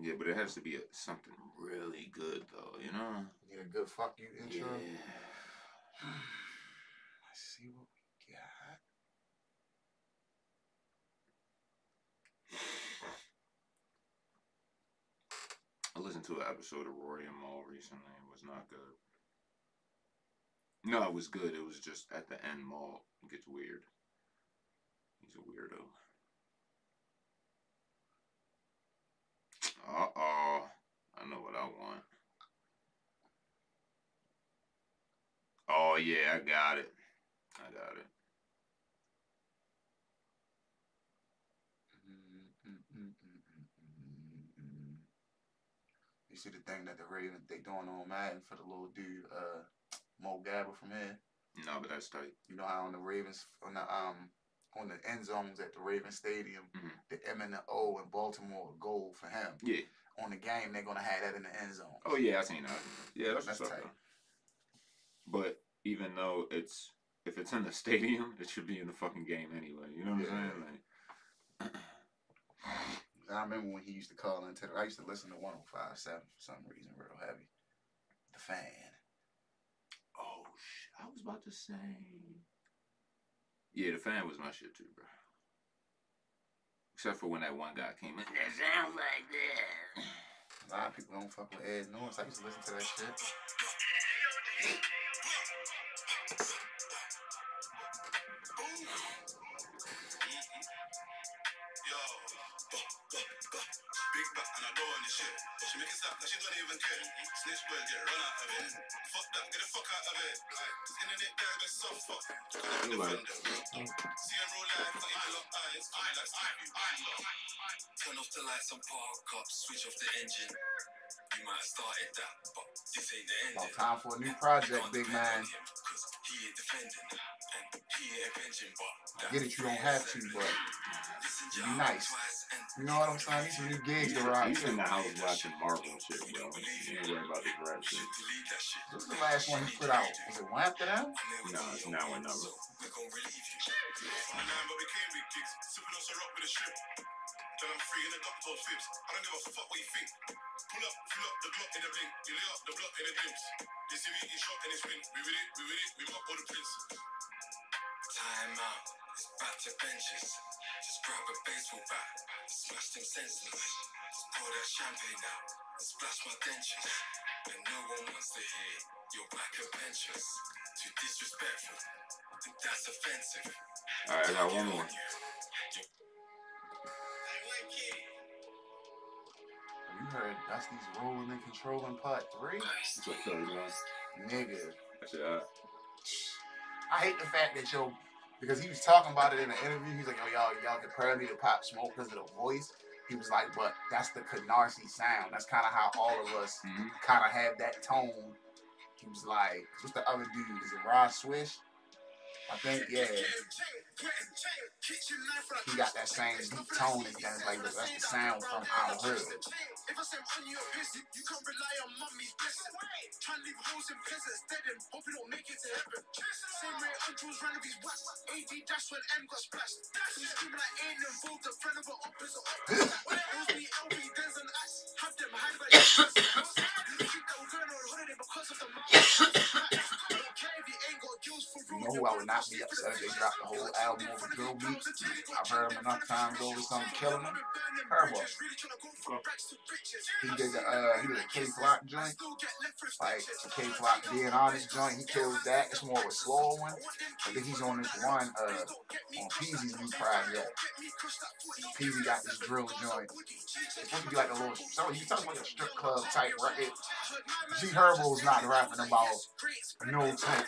Yeah, but it has to be a, something really good though, you know. Get a good fuck you intro. Yeah. Let's see what we got. I listened to an episode of Rory and Mal recently. It was not good. No, it was good. It was just at the end, Mal gets weird. He's a weirdo. Uh oh. I know what I want. Oh, yeah, I got it. I got it. You see the thing that the Ravens they doing on Madden for the little dude, uh, Mo Gaba from here. No, but that's tight. You know how on the Ravens on the um on the end zones at the Raven Stadium, Mhm. the M and the O in Baltimore gold for him. Yeah. On the game, they're gonna have that in the end zone. Oh, yeah, I seen that. Yeah, that's, That's up, tight. But even though it's if it's in the stadium, it should be in the fucking game anyway. You know what Yeah. I'm saying? Like, I remember when he used to call into. The, I used to listen to 105.7 for some reason, real heavy. The fan. oh shit, I was about to say. Yeah, the fan was my shit too, bro. Except for when that one guy came in. That sounds like that. A lot of people don't fuck with Ed Norris. I used to listen to that shit. Big back and I don't want this shit. She make it stop, cause she don't even care. Snitch boy get run out of it. Fuck that, get the fuck out of it. Like, this internet guy got so fuck. Couldn't Right. defend. See life, not even lock eyes. I like up. Turn off the lights and park up, switch off the engine. You might have started that, but this ain't the About time for a new project, big man. 'cause he ain't defending, get it, you don't have to, but be nice. you know what I'm saying? These some new gigs to rock. He's in the house watching Marvel and shit, bro. You ain't worried about this rap shit. should delete that shit. This is the last one he put out. Was it one after that? And then we No, it's your now bit, another. So we gon' relieve you. On the nine, but we came big gigs. Sipping on some rock with a strip. Then I'm free in the doctor fibs. I don't give a fuck what you think. Pull up, fill up the Glock in the blink. You lay up the block in the glimpse. You see me in shot and it's win. We with it, we with it, we mop all the prints. Time out. It's back to benches. Just grab a baseball bat. Smash them senseless. Just pour that champagne out. Splash my dentures. And no one wants to hear your back adventures. Too disrespectful. Think that's offensive. Alright, I got one more. You heard Dusty's rolling and controlling part three? What's up, Philly. Nigga. That's it. Uh, I hate the fact that yo, because he was talking about it in an interview. He's like, yo, y'all, y'all compare me to Pop Smoke because of the voice. He was like, but that's the Canarsie sound. That's kind of how all of us mhm. kind of have that tone. He was like, what's the other dude? Is it Rah Swish? I think, yeah. He got that same tone and that's like that's the sound from our hood. If I say money or business, you can't rely on mummy's blessing. Try and leave holes in peasants dead and hope don't make it to heaven. Same way Uncle's ran of his wax. AD dash when M got splashed. You scream like ain't involved, a friend of an opposite opposite. Those be LV, Denz and Axe. Have them hide by You think that going on holiday because of the? Don't care if you ain't got gills for You real. know who I would not be upset if they dropped the whole album over Drill Beat? I've heard him enough times over something killing him. Herbo. He did the uh he did a Kay Flock joint. Like the Kay Flock being honest joint, he kills that. It's more of a slow one. I think he's on this one uh on Peasy's new project. Peasy got this drill joint. It's supposed to be like a little so you talking about a strip club type record. G Herbo's not rapping about no type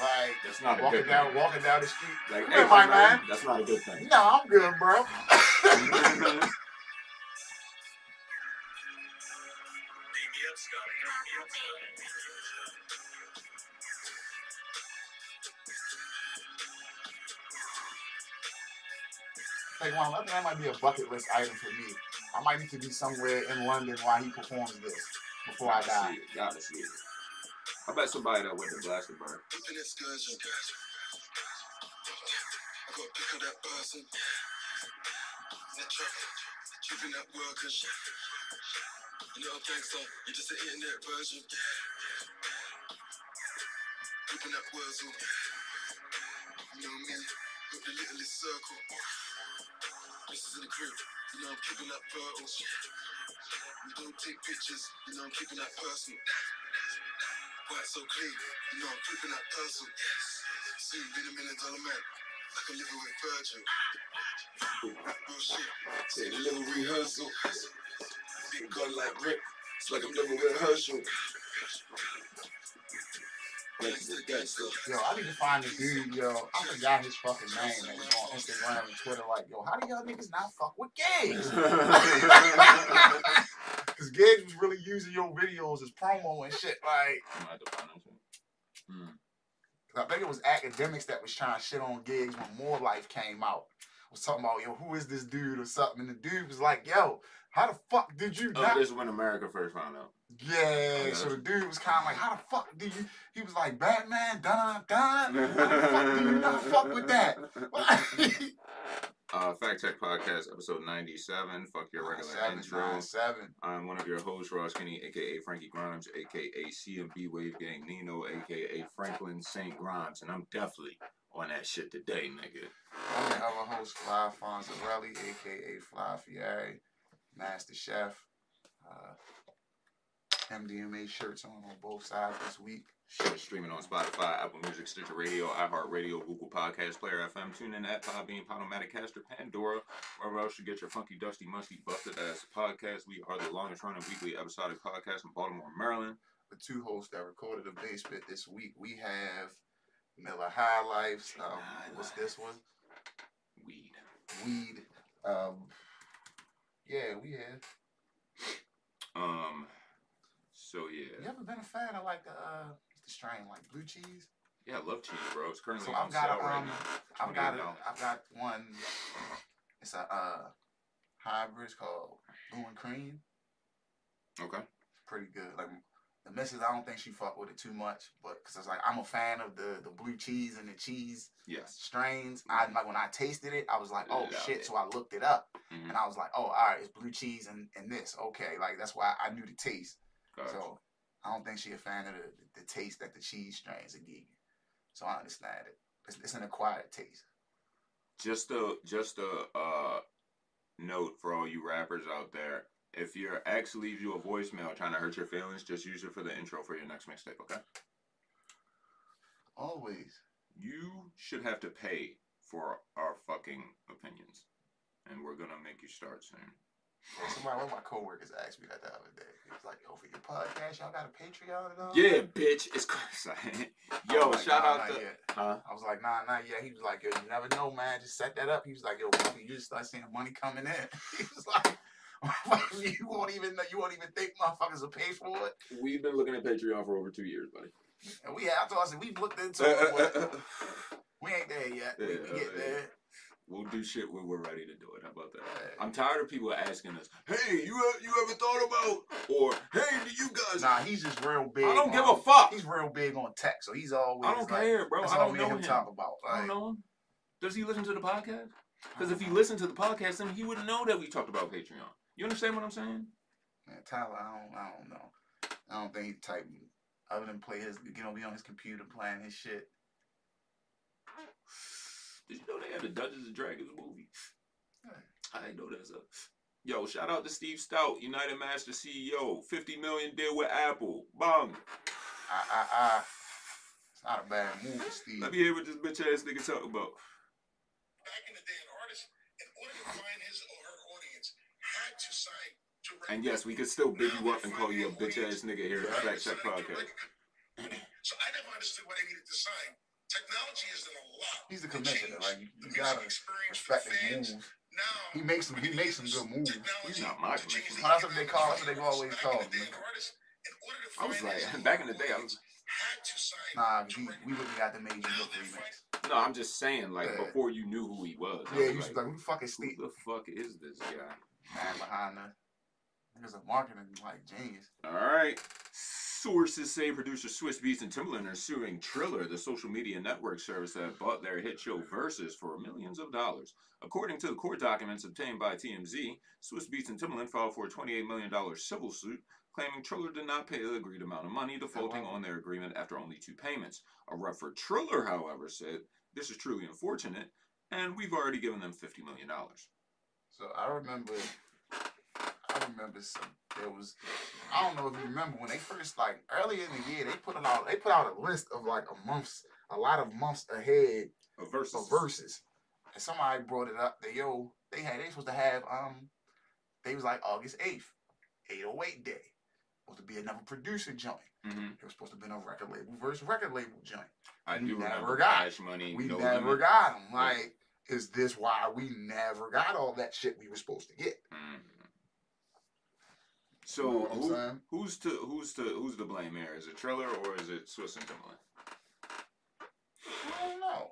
Like that's not walking down thing. walking down the street. Like, hey, my man, That's not a good thing. No, I'm good, bro. like, well, that might be a bucket list item for me. I might need to be somewhere in London while he performs this before I die. Gotta see it. Gotta see it. I bet somebody that went to. That truck, tripping that workers. You just an internet version. You know me, got the littlest circle. This is in the crib, you know I'm keeping that don't take pictures, you know I'm keeping that personal. White so clean, you know I'm flipping that person. Soon be the million dollar man, like I'm living with Virgil. Real shit, say a little rehearsal. Big gun like Rick, it's like I'm living with Herschel. Gangsta, gangsta. Yo, I need to find the dude, yo. I forgot his fucking name that was on Instagram and Twitter. Like, yo, how do y'all niggas not fuck with Giggs? Giggs was really using your videos as promo and shit. Like, I'm gonna find that shit. Hmm. I think it was Akademiks that was trying to shit on Giggs when More Life came out. Was talking about, yo, who is this dude or something? And the dude was like, yo, how the fuck did you Oh, not? this is when America first found out. Yeah, Oh, so the dude was kind of like, how the fuck do you? He was like, Batman, dun dun. How the fuck do you not fuck with that? Uh, Fact Check Podcast, episode 97. Fuck your regular Seven, intro. seven. I'm one of your hosts, Ross Kinney, aka Frankie Grimes, aka CMB Wave Gang Nino, aka Franklin St. Grimes, and I'm definitely on that shit today, nigga. I'm the other host, Fly Fonzarelli, aka Fly Fieri, Master Chef. Uh, MDMA shirts on on both sides this week. Streaming on Spotify, Apple Music, Stitcher Radio, iHeartRadio, Google Podcast Player FM, TuneIn at Podbean, Podomatic Caster, Pandora, wherever else you get your funky, dusty, musty, busted ass podcast. We are the longest running weekly episodic podcast in Baltimore, Maryland. The two hosts that recorded the basement this week, we have Miller High Lifes. Um, what's Life. this one? Weed. Weed. Um, yeah, we have. Um. So yeah. You ever been a fan of like the uh, strain like blue cheese? yeah, I love cheese, bro. It's currently So on I've got sale a, right um, now. I've got a, $28. I've got one. It's a uh, hybrid called Blue and Cream. Okay. It's pretty good. Like the missus, I don't think she fuck with it too much, but because it's like I'm a fan of the the blue cheese and the cheese Yes. strains. I like when I tasted it, I was like, oh Yeah. shit. So I looked it up Mhm. and I was like, oh, all right, it's blue cheese and, and this. Okay, like that's why I knew the taste. Gotcha. So I don't think she a fan of the, the taste that the cheese strains are giving. So I understand it. It's, it's an acquired taste. just a just a uh, note for all you rappers out there. If your ex leaves you a voicemail trying to hurt your feelings, just use it for the intro for your next mixtape, okay? Always. You should have to pay for our fucking opinions. And we're gonna make you start soon. Somebody, one of my coworkers asked me that the other day. He was like, "Yo, for your podcast, y'all got a Patreon and all?" Yeah, bitch. It's I Yo, like, shout nah, out to yet. Huh? I was like, "Nah, not yet." He was like, "Yo, you never know, man. Just set that up." He was like, "Yo, you just start seeing money coming in." He was like, "You won't even know. You won't even think motherfuckers will pay for it." We've been looking at Patreon for over two years, buddy. And we, have. I told us we've looked into uh, uh, it, uh, we ain't there yet. We, we Yeah, get yeah. there. We'll do shit when we're ready to do it. How about that? I'm tired of people asking us, "Hey, you ever, you ever thought about?" or "Hey, do you guys?" Nah, he's just real big. I don't give a fuck. He's real big on tech, so he's always. I don't like, care, bro. I don't know him. talk about. I don't know him. Does he listen to the podcast? Because if he uh-huh. listened to the podcast, then he would know that we talked about Patreon. You understand what I'm saying? Man, Tyler, I don't, I don't know. I don't think he type other than play his, you know, be on his computer playing his shit. Did you know they had a Dungeons and Dragons movie? I didn't know that's a. Yo, shout out to Steve Stoute, United Master CEO, 50 million deal with Apple. Bong. I, I, I. It's not a bad move, Steve. Let me hear what this bitch ass nigga talk about. Back in the day, an artist, in order to find his or her audience, had to sign to And yes, we could still big you up and call you a bitch ass nigga here at the Fact Check Podcast. So I never understood why they needed to sign. Technology has done a lot. He's the commissioner, change like you, you gotta experience for respect his moves. Now, He makes some, he makes some good moves. He's not my to change commissioner. the Well, that's what they call- that's what they economic always call in him. an artist, in order to I was like, back in the day, I was audience, had to sign Nah, we, record. we wouldn't got the major You Look remix. no, I'm just saying, like Yeah. before you knew who he was. Yeah, was you should be like, who the fuck is Steve? who the fuck is this guy? Man behind the. There's a marketing like genius. All right. Sources say producer Swizz Beatz and Timbaland are suing Triller, the social media network service that bought their hit show Verzuz for millions of dollars. According to the court documents obtained by TMZ, Swizz Beatz and Timbaland filed for a $28 million civil suit, claiming Triller did not pay the agreed amount of money, defaulting oh, on their agreement after only two payments. A rep for Triller, however, said, This is truly unfortunate, and we've already given them $50 million. So I remember, I remember some. There was, I don't know if you remember when they first like earlier in the year they put it out. They put out a list of like a months, a lot of months ahead A versus. of verses, and somebody brought it up. That yo, they had they supposed to have um, they was like August eighth, eight oh eight day, supposed to be another producer joint. hmm It was supposed to be a record label versus record label joint. I We do never got Cash Money. We no never Limit. got them. Yeah. Like, is this why we never got all that shit we were supposed to get? You So know who, who's to who's to who's to blame here? Is it Triller or is it Swizz and Timbaland? I don't know.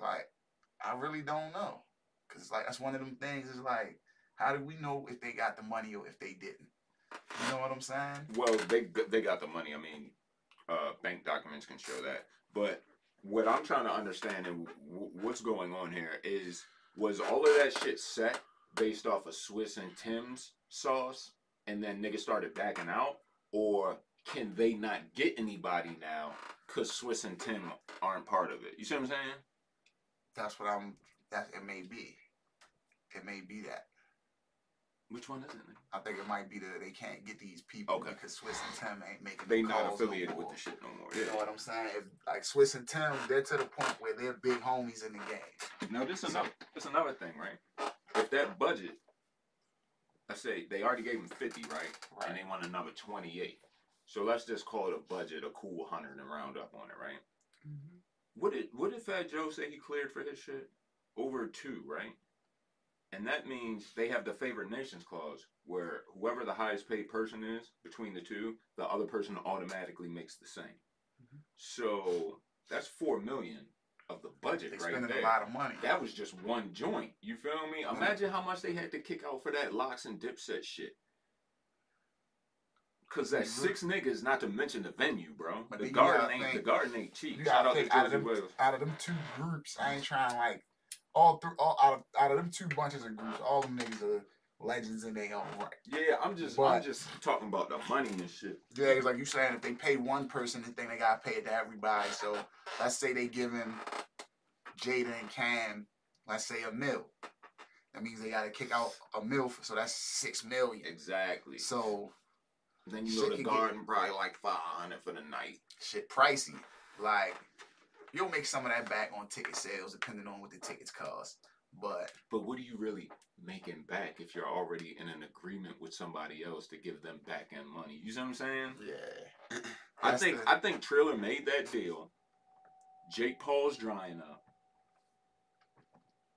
Like, I really don't know. Cause it's like that's one of them things. Is like, how do we know if they got the money or if they didn't? You know what I'm saying? Well, they they got the money. I mean, uh, bank documents can show that. But what I'm trying to understand and w- what's going on here is was all of that shit set based off of Swizz and Tim's sauce, and then niggas started backing out, or can they not get anybody now because Swizz and Tim aren't part of it? You see what I'm saying? That's what I'm. That it may be. It may be that. Which one is it? I think it might be that they can't get these people Okay. because Swizz and Tim ain't making. They the not calls no affiliated with the shit no more. You know what I'm saying? If like Swizz and Tim, they're to the point where they're big homies in the game. Now this another this another thing, right? If that budget, let's say they already gave them fifty, right? And they want another twenty eight. So let's just call it a budget, a cool hundred, and round up on it, right? What did what did Fat Joe say he cleared for his shit? Over two, right? And that means they have the favored nations clause, where whoever the highest paid person is between the two, the other person automatically makes the same. Mhm. So that's four million of the budget They right spending there. a lot of money. That was just one joint. You feel me? Imagine how much they had to kick out for that Lox and dipset shit. Cause that Mhm. six niggas, not to mention the venue, bro. But the garden ain't the garden ain't cheap. Shout out to think out of them Wales. out of them two groups. I ain't trying like all through all out of out of them two bunches of groups. All them niggas are legends in their own right. Yeah, I'm just I'm just talking about the money and shit. Yeah, it's like you saying if they pay one person, they think they gotta pay it to everybody. So let's say they giving Jada and Cam, let's say a mil. That means they gotta kick out a mil, for, so that's six million. Exactly. So then you know the can get- garden probably like five hundred for the night. shit pricey. Like you'll make some of that back on ticket sales depending on what the tickets cost. But But what are you really making back if you're already in an agreement with somebody else to give them back end money? You see what I'm saying? yeah, I think the- I think Triller made that deal. Jake Paul's drying up.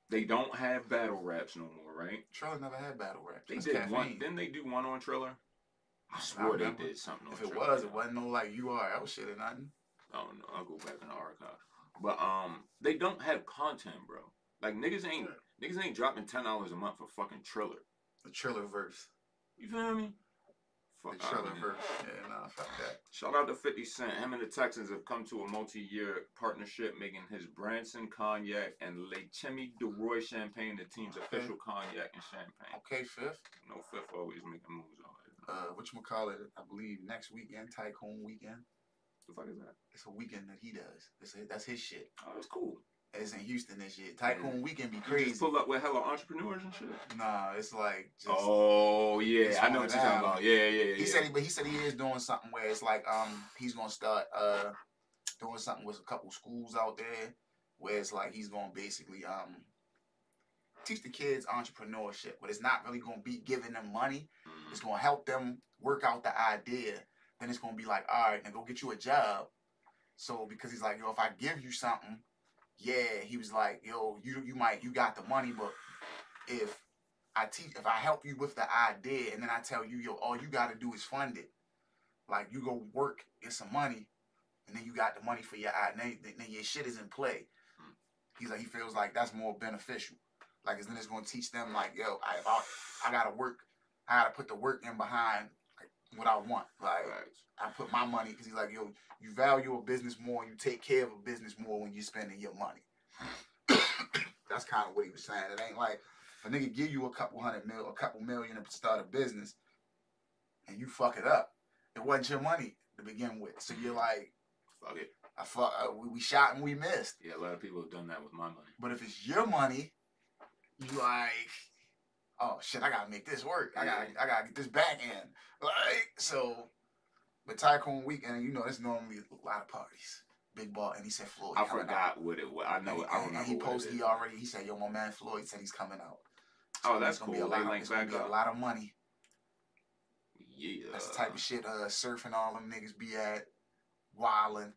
They don't have battle raps no more, right? Triller never had battle raps. They That's did one. caffeine. Didn't they do one on Triller? I I they did something on If it Triller. was, it wasn't no like URL shit or nothing. I don't know. I'll go back in the archive. But um, they don't have content, bro. Like niggas ain't niggas ain't dropping ten dollars a month for fucking Triller. The Triller verse. You feel me? The Fuck Triller verse. Yeah, nah, fuck that. Shout out to 50 Cent. Him and the Texans have come to a multi-year partnership, making his Branson Cognac and Le Chemin du Roi Champagne the team's Okay. official cognac and champagne. Okay, fifth. No fifth always making moves on it. Uh, which call it? I believe next weekend, Tycoon weekend. The fuck is that? It's a weekend that he does. It's a, that's his shit. Oh, that's cool. It's in Houston this year. Tycoon weekend be You crazy. just pull up with hella entrepreneurs and shit. Nah, it's like just. Oh yeah, I know what you're talking about. Yeah, yeah, yeah. He said, he, but he said he is doing something where it's like um he's gonna start uh doing something with a couple schools out there where it's like he's gonna basically um teach the kids entrepreneurship, but it's not really gonna be giving them money. It's gonna help them work out the idea. Then it's gonna be like, all right, now go get you a job. So because he's like, yo, if I give you something, yeah, he was like, yo, you you might you got the money, but if I teach if I help you with the idea and then I tell you, yo, all you gotta do is fund it. Like you go work, get some money, and then you got the money for your idea. then, then your shit is in play. He's like, he feels like that's more beneficial. Like, then it's gonna teach them, like, yo, I, I, I gotta work, I gotta put the work in behind what I want. Like, Facts. I put my money because he's like, yo, you value a business more, you take care of a business more when you're spending your money. That's kind of what he was saying. It ain't like a nigga give you a couple hundred mil, a couple million to start a business, and you fuck it up. It wasn't your money to begin with, so you're like, Fuck it. I fuck, uh, we, we shot and we missed. Yeah, a lot of people have done that with my money. But if it's your money, you like, oh shit, I gotta make this work. I gotta, I gotta get this back in. Like so, but Tycoon Weekend, you know, it's normally a lot of parties. Big ball, and he said Floyd. I coming out. forgot what it was. I know. And, it. I and- remember. and he posted. He already. He said, "Yo, my man Floyd said he's coming out." Oh, that's gonna cool. Be a lot, it's gonna be a lot of money. Yeah. That's the type of shit uh, surfing all them niggas be at, wilding.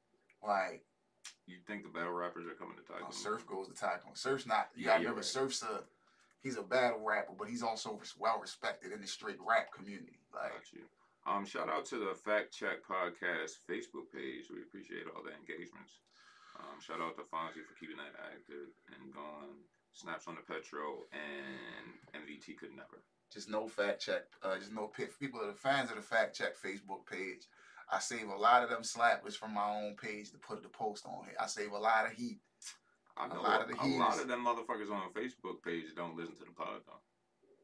Like You think the battle rappers are coming to uh, Tycoon? Surf goes to Tycoon. Surf's not. You Yeah, gotta remember, right. Surf's a. He's a battle rapper, but he's also well respected in the straight rap community. Like. Um, shout out to the Fact Check Podcast Facebook page. We appreciate all the engagements. Um, shout out to Fonzie for keeping that active and going. Snaps on the Petro and MVT could never. just no fact check. Uh, just no pit. People that are the fans of the fact check Facebook page. I save a lot of them slappers from my own page to put the post on here. I save a lot of heat. I A know lot of the a lot of them motherfuckers on the Facebook page don't listen to the pod though.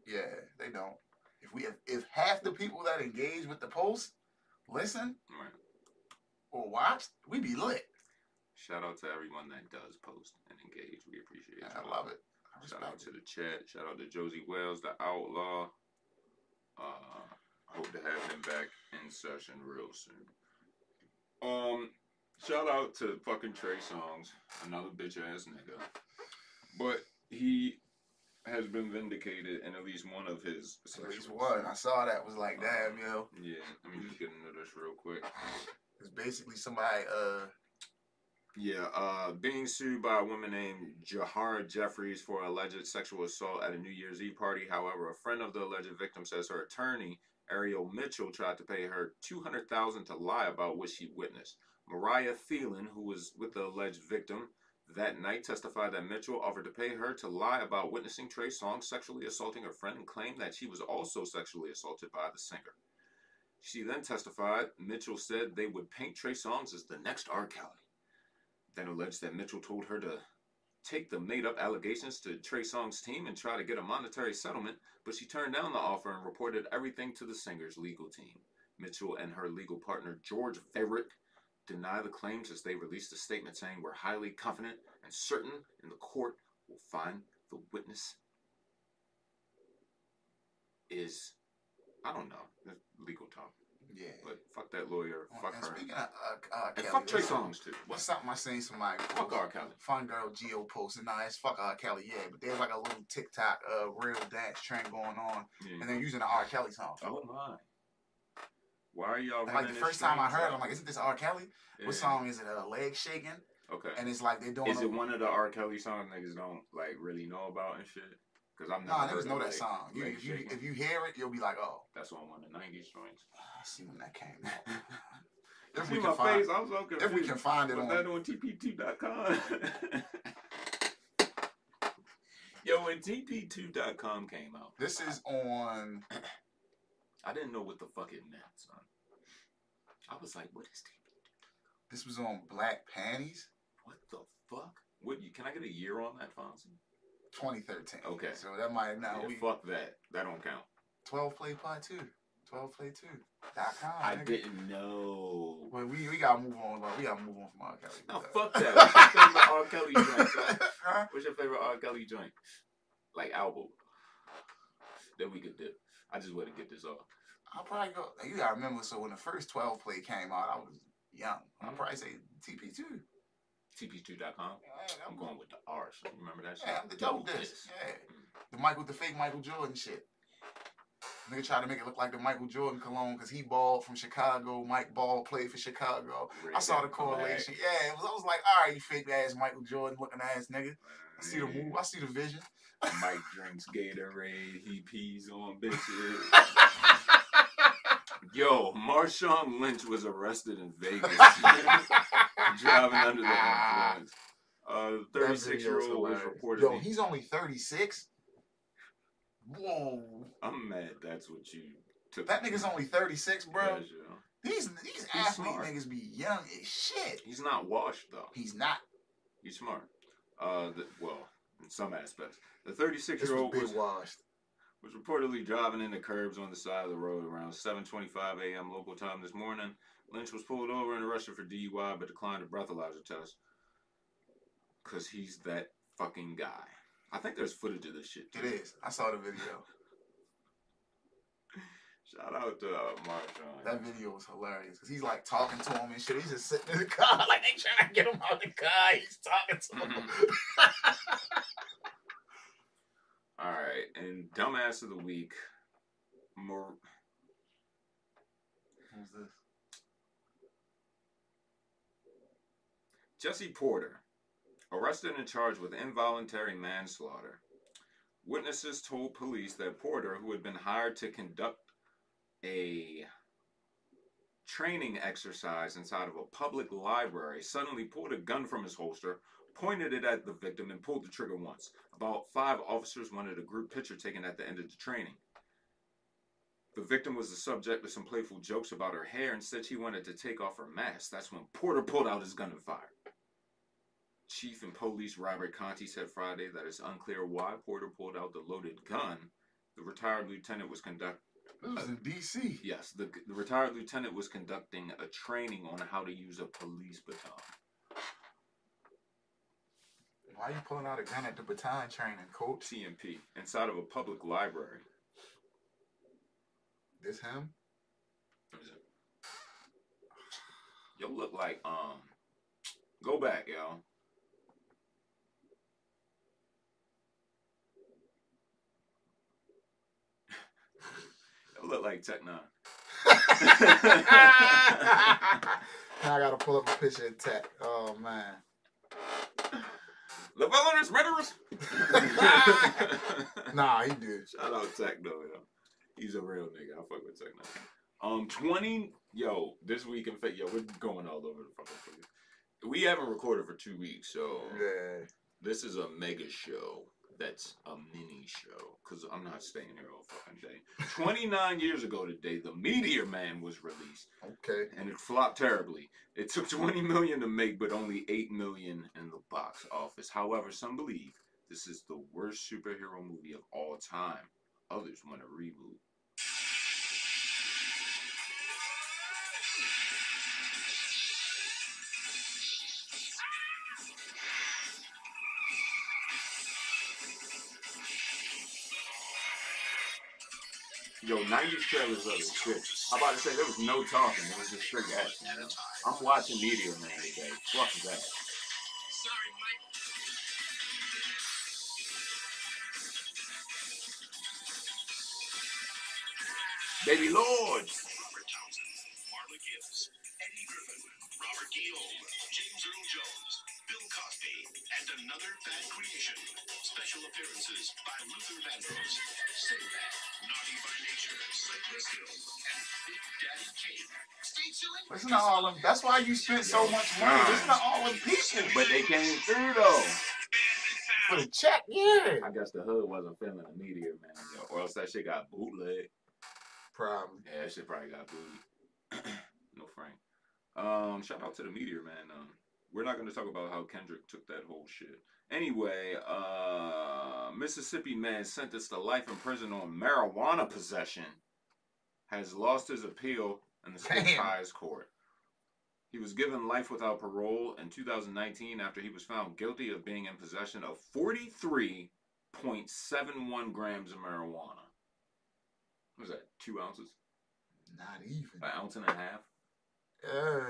Yeah, they don't. If we if, if half the people that engage with the post listen Right. or watch, we be lit. Shout out to everyone that does post and engage. We appreciate it. I love it. I Shout out to the chat. Shout out to Josie Wells, the outlaw. Uh, hope to have him back in session real soon. Um, shout out to fucking Trey Songz, another bitch ass nigga. But he has been vindicated in at least one of his. At least one. I saw that was like, damn, yo. Yeah, let me just get into this real quick. It's basically somebody. Uh, Yeah, uh, being sued by a woman named Jahara Jeffries for alleged sexual assault at a New Year's Eve party. However, a friend of the alleged victim says her attorney, Ariel Mitchell, tried to pay her two hundred thousand to lie about what she witnessed. Mariah Thielen, who was with the alleged victim that night, testified that Mitchell offered to pay her to lie about witnessing Trey Songz sexually assaulting her friend and claimed that she was also sexually assaulted by the singer. She then testified Mitchell said they would paint Trey Songz as the next R. Kelly then alleged that Mitchell told her to take the made up allegations to Trey Songz's team and try to get a monetary settlement, but she turned down the offer and reported everything to the singer's legal team. Mitchell and her legal partner, George Varick, deny the claims as they released a statement saying, We're highly confident and certain in the court will find the witness is, I don't know, that's legal talk. yeah. But fuck that lawyer, fuck and her. speaking of uh, uh, And Kelly, fuck Trey Songz too. What's something I seen somebody Fuck post? R. Kelly. Fun girl Geo posted. Nah, it's fuck R. Kelly, yeah. But there's like a little TikTok uh real dance trend going on, Yeah. and they're using the R. Kelly song. Oh my. Why are y'all And like the first time I heard, out? I'm like, isn't this R. Kelly? Yeah. What song is it? Uh, Leg shaking, Okay. and it's like they're doing. Is it one of the R. Kelly songs niggas don't like really know about and shit? Because I'm Nah, never niggas know that like, song. You, if you if you hear it, you'll be like, oh, That's on one of the '90s joints. I see when that came if we can find, face? I'm so confused. if we can find it on, that on TP2.com? Yo, when TP2.com came out, this is on. I didn't know what the fuck it meant, son. I was like, what is TP? This was on Black Panties, What the fuck? What? You, can I get a year on that, Fonzie? 2013. Okay. So that might not. Yeah, we fuck that. That don't count. 12 play part two. 12 play two. Dot com. I nigga. didn't know. Well, we, we gotta move on. Bro. We gotta move on from R. Kelly. Oh, no, fuck that. What's your favorite R. Kelly joint? son? Huh? What's your favorite R. Kelly joint? Like album that we could do. I just want to get this off. I'll probably go. You gotta remember. So when the first 12 play came out, I was young. I'll Mhm. probably say TP2. TP2.com. I'm going with the R. So remember that shit? Yeah, the Double dope disc. disc. Yeah. The Michael, the fake Michael Jordan shit. Nigga tried to make it look like the Michael Jordan cologne because he balled from Chicago. Mike Ball played for Chicago. I saw the correlation. Yeah, it was, I was like, all right, you fake ass Michael Jordan looking ass nigga. I see the move. I see the vision. Mike drinks Gatorade. He pees on bitches. Yo, Marshawn Lynch was arrested in Vegas. driving under the influence. Uh, 36 year old was reportedly. Yo, he's only 36. Whoa. I'm mad. That's what you took. That nigga's only 36, bro. Yo. These these He's athlete smart. niggas be young as shit. He's not washed though. He's not. He's smart. Uh, the, well, in some aspects, the 36 This year was old was, washed. Was reportedly driving into curbs on the side of the road around 7:25 a.m. local time this morning. Lynch was pulled over and arrested for DUI, but declined a breathalyzer test because he's that fucking guy. I think there's footage of this shit. It Too. is. I saw the video. Shout out to uh, Marshawn. That video was hilarious because he's like talking to him and shit. He's just sitting in the car like they trying to get him out of the car. He's talking to him. All right, and dumbass of the week, Mor- Who's this? Jesse Porter, arrested and charged with involuntary manslaughter. Witnesses told police that Porter, who had been hired to conduct a training exercise inside of a public library, suddenly pulled a gun from his holster, pointed it at the victim, and pulled the trigger once. About five officers wanted a group picture taken at the end of the training. The victim was the subject of some playful jokes about her hair and said she wanted to take off her mask. That's when Porter pulled out his gun and fired. Chief and Police Robert Contee said Friday that it's unclear why Porter pulled out the loaded gun. The retired lieutenant was conduct This was in D.C. yes, the, the retired lieutenant was conducting a training on how to use a police baton. Why are you pulling out a gun at the baton training, coach? TMP inside of a public library. This him? What is it? Yo look like um go back. Yo look like Tech N9ne. now I gotta pull up a picture of Tech. Oh man. The villainous murderers. Nah, he did. Shout out Tech though, yo. He's a real nigga. I fuck with Tech N9ne. Um, twenty. Yo, this week in fact, yo, we're going all over the fucking place. We haven't recorded for two weeks, so Yeah. this is a mega show. That's a mini show because I'm not staying here all fucking day. 29 years ago today, The Meteor Man was released Okay. and it flopped terribly. It took 20 million to make, but only 8 million in the box office. However, some believe this is the worst superhero movie of all time. Others want a reboot. Yo, 90s trailers are the shit. I'm about to say there was no talking. It was just straight action. You know? I'm watching Meteor Man today. Fuck that. Sorry, Mike. Baby Lords. Another bad creation. Special appearances by Luther Vandross, Sinbad, Naughty by Nature, Cypress Hill, and Big Daddy Kane. Stay tuned. Listen to all them. That's why you spent so much money. Listen to all them people. But they came through though. For the check, yeah. I guess the hood wasn't feeling the Meteor Man, or else that shit got bootleg. Probably. Yeah, that shit probably got booted. no Frank. Um, shout out to the Meteor Man. Um, we're not gonna talk about how Kendrick took that whole shit. Anyway, uh, Mississippi man sentenced to life in prison on marijuana possession has lost his appeal in the state's highest court. He was given life without parole in 2019 after he was found guilty of being in possession of 43.71 grams of marijuana. What was that? Two ounces? Not even. An ounce and a half? Yeah.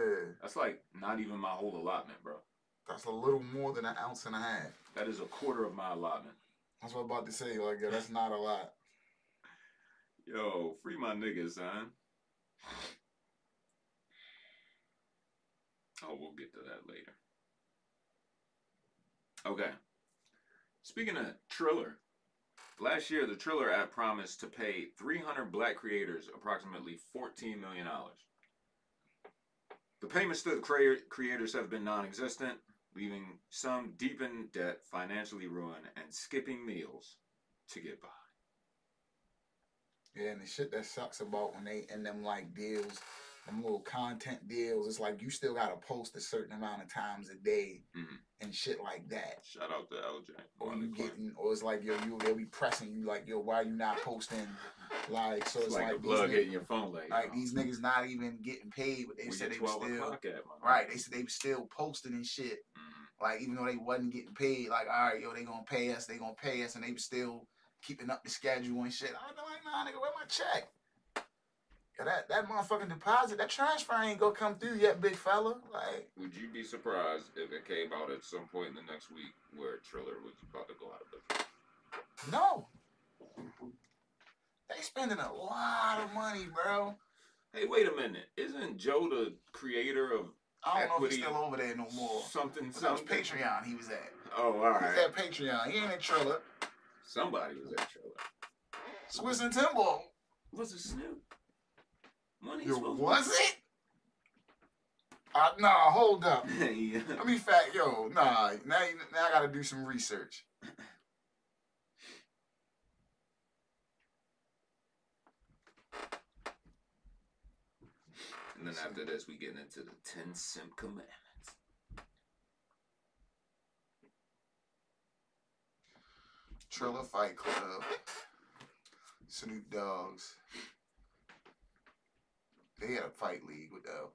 That's like not even my whole allotment, bro. That's a little more than an ounce and a half. That is a quarter of my allotment. That's what I'm about to say. Like, yeah, that's not a lot. Yo, free my niggas, son. Oh, we'll get to that later. Okay. Speaking of Triller, last year the Triller app promised to pay 300 black creators approximately $14 million. The payments to the crea- creators have been non-existent, leaving some deep in debt, financially ruined, and skipping meals to get by. Yeah, and the shit that sucks about when they in them like deals, them little content deals, it's like you still gotta post a certain amount of times a day Mhm. and shit like that. Shout out to LJ. Or you getting, or it's like yo, you they'll be pressing you like yo, why are you not posting? Like so, It's it's like, like, plug niggas, hitting your phone like, like yo, these niggas not even getting paid, but they where said they were still at, right. They said they were still posting and shit. Mhm. Like even though they wasn't getting paid, like all right, yo, they gonna pay us, they gonna pay us, and they was still keeping up the schedule and shit. I was like, nah, nigga, where my check? Yeah, that that motherfucking deposit, that transfer ain't gonna come through yet, big fella. Like, Would you be surprised if it came out at some point in the next week where Triller was about to go out of business? no. They spending a lot of money, bro. Hey, wait a minute. Isn't Joe the creator of I don't know if Equity. he's still over there no more. something? But that was Something. Patreon he was at. Oh, all He was right. at Patreon. He ain't in Triller. Somebody was at Triller. Swizz and Timbo. Was it Snoop? Money supposed to- was it? Uh, nah, hold up. yeah. Let me fact, yo, nah. Now, now I gotta do some research. And then after this, we get into the ten sim commandments. Triller Fight Club. Snoop Dogg's. They had a fight league with the.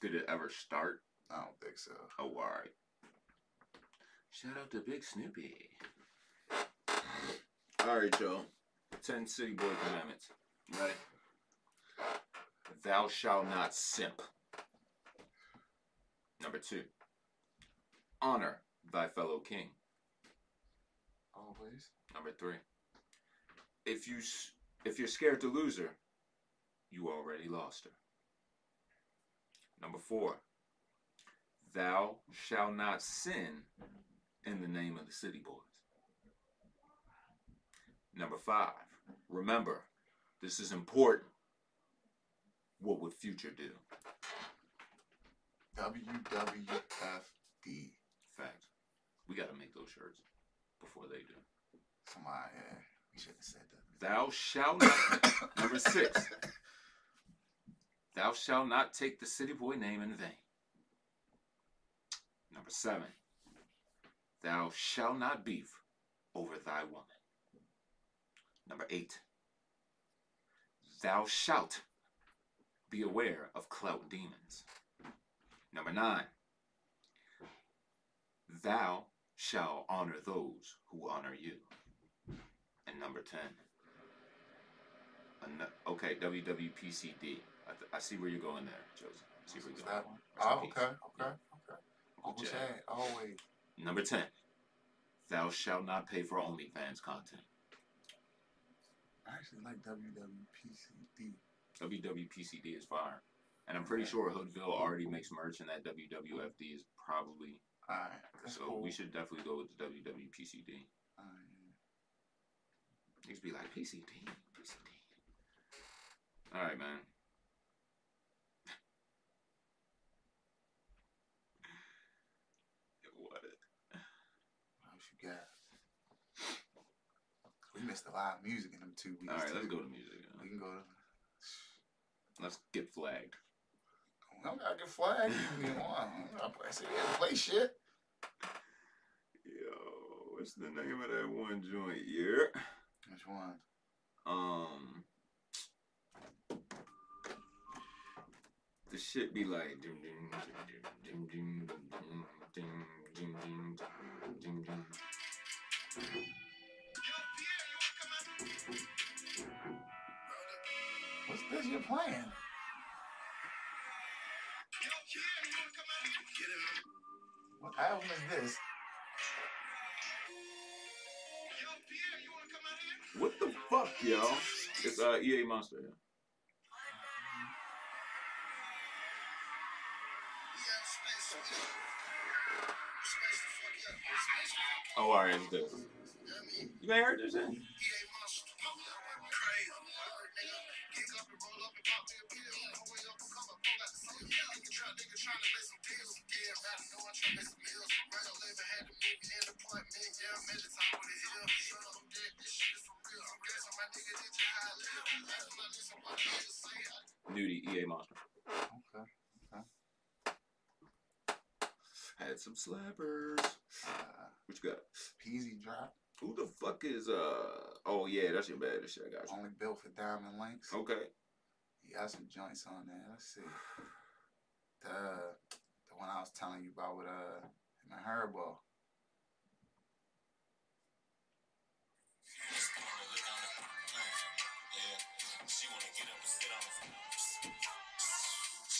Did it ever start? I don't think so. Oh, all right. Shout out to Big Snoopy. All right, Joe. Ten City Boy commandments. Ready? Thou shalt not simp. Number two. Honor thy fellow king. Always. Number three. If you if you're scared to lose her, you already lost her. Number four. Thou shalt not sin in the name of the city boys. Number five. Remember, this is important. What would Future do? WWFD. Fact. We got to make those shirts before they do. Somebody, yeah. We should have said that. Thou shalt not. Number six. Thou shalt not take the city boy name in vain. Number seven. Thou shalt not beef over thy woman. Number eight. Thou shalt be aware of clout demons. Number nine. Thou shall honor those who honor you. And number 10. Okay, WWPCD. I, I see where you're going there, Joseph. I see where you're going. that one? Rest Oh, okay, okay, okay. Jack. Chad, always. Number 10. Thou shalt not pay for OnlyFans content. I actually like WWPCD. WWPCD is fire. And I'm pretty sure Hoodville already makes merch, and that WWFD is probably. Alright, so cool. we should definitely go with the WWPCD. Alright. It be like PCD, PCD. All right, man. what? What you got? We missed a lot of music in them two weeks. All right, let's go to music. uh, We can go to. Let's get flagged. I gotta get flagged. You want. I said, yeah, play shit. Yo, what's the name of that one joint? Yeah. Which one? Um. The shit be like. dum, dum, dum, dum. This you're playing? What album is this? What the fuck, yo? It's uh EA Monster. Yeah. Oh, alright, it's this. You ain't heard this trying to make some deals. Yeah, about to know I'm trying to make some meals. Right, living had to move in the apartment. Yeah, I'm at the top of the hill. Son, I'm dead. This shit is for real. I'm guessing my nigga did you how I live. Last night, listen what I niggas say. I Nudy, EA Monster. Okay. Had some slappers. Uh, What you got? Peasy drop. Who the fuck is uh? Oh yeah, that's your bad. This shit, I got you. Only built for diamond links. Okay. He got some joints on there. Let's see. The the one I was telling you about with uh him and Herbo.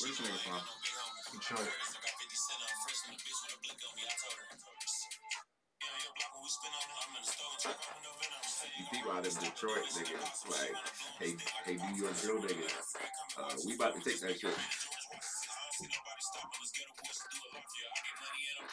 Where's this nigga from? Detroit. You people out of Detroit, niggas. Like, hey, hey, New York drill niggas. Uh, we about to take that shit.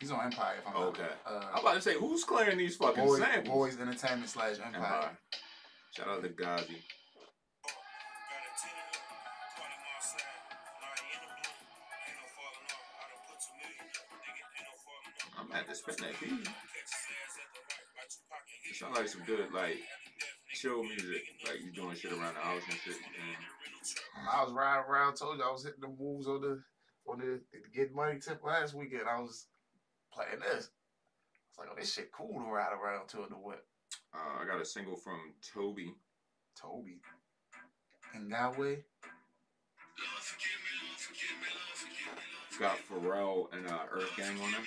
He's on Empire. If I'm not- Okay. I'm Uh, about to say, who's clearing these fucking Boys, samples? Boys Entertainment slash Empire. Empire. Shout out to Gazi. I'm at to spin that beat. It sounds like some good, like, chill music. Like, you doing shit around the house and shit. And I was riding around, told you I was hitting the moves on the on the, the get money tip last weekend. I was playing this. It's like, oh, this shit cool to ride around to in the whip. uh, I got a single from Tobe. Tobe. Nwigwe. It's got Pharrell and uh, Earth Gang on it.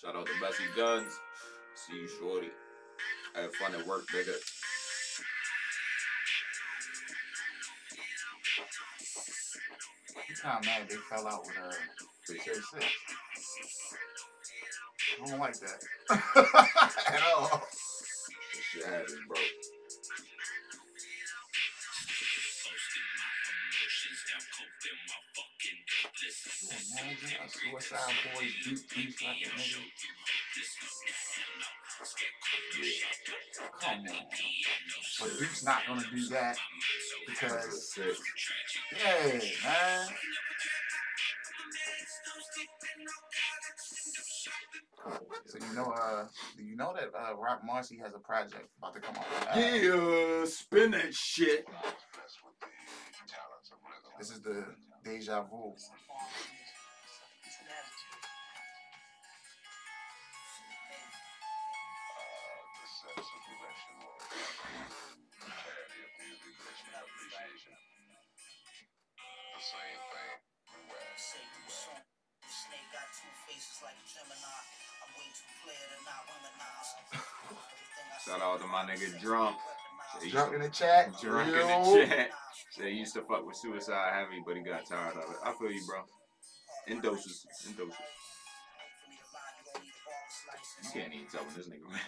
Shout out to Bessie Guns. See you, shorty. Have fun at work, nigga. You kind of mad they fell out with uh, K Six. I don't like that at all. This shit happens, bro. Imagine a Suicide Boys beat beef like nigga? Come on. But Duke's not gonna do that because, yeah, man. So you know, uh, do you know that uh, Rock Marcy has a project about to come out? that? Yeah, spin that shit. This is the Deja Vu. Two like a Gemini. I'm way too player to not womanize. Shout out to my nigga Drunk. He Drunk to- in the chat. Drunk in the chat. They used to fuck with Suicide Heavy, but he got tired of it. I feel you, bro. In doses. In doses. You can't even tell when this nigga man.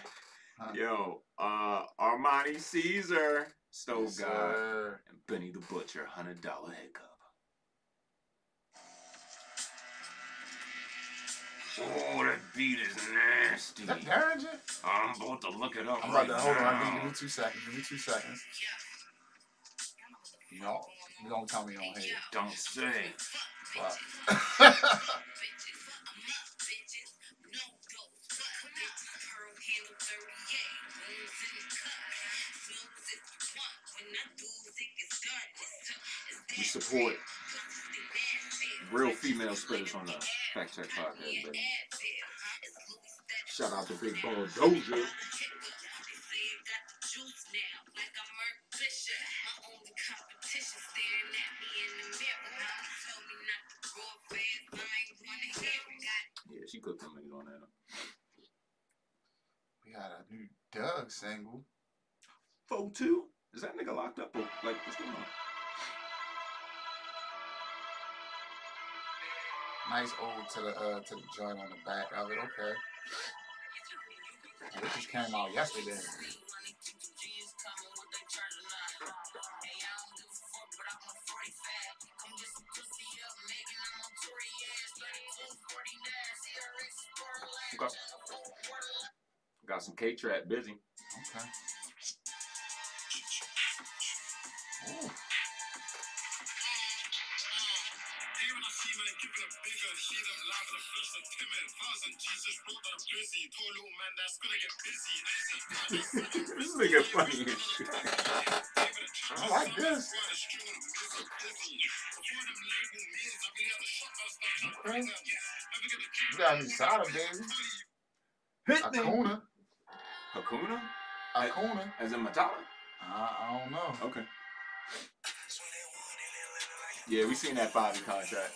Huh. Yo, uh, Armani Caesar, Stove Yes, God, sir. and Benny the Butcher, hundred dollar hiccup. Oh, that beat is nasty. Is that Daringer? Oh, I'm about to look it up. I'm about right to hold on. Give me two seconds. Give me two seconds. Know, you don't tell me you don't hate. Don't say. Fuck. When I do, it gets done. It's, it's We support real female spitters on the Fact Check podcast, baby. Shout out to Big Ball Doja. Nice ode to the uh to the joint on the back of it. Okay. This just came out yesterday. Okay. Got some K Trap busy. Okay. This nigga funny as shit. I like this. Okay. You got me solid, baby. Hit nigga. Akuna. Hakuna? Akuna. As in Matala? I, I don't know. Okay. Yeah, we seen that five year contract.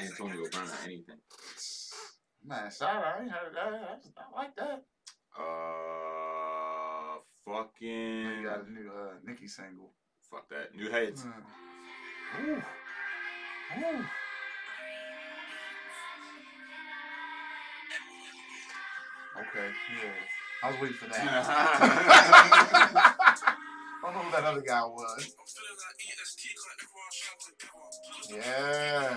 Antonio Brown or anything. Man, sorry, I ain't heard that. That's- I like that. Uh, fucking. Then you got a new uh, Nicki single. Fuck that. New heads. Mm. Ooh. Ooh. Okay, yeah. I was waiting for that. I don't know who that other guy was. Yeah.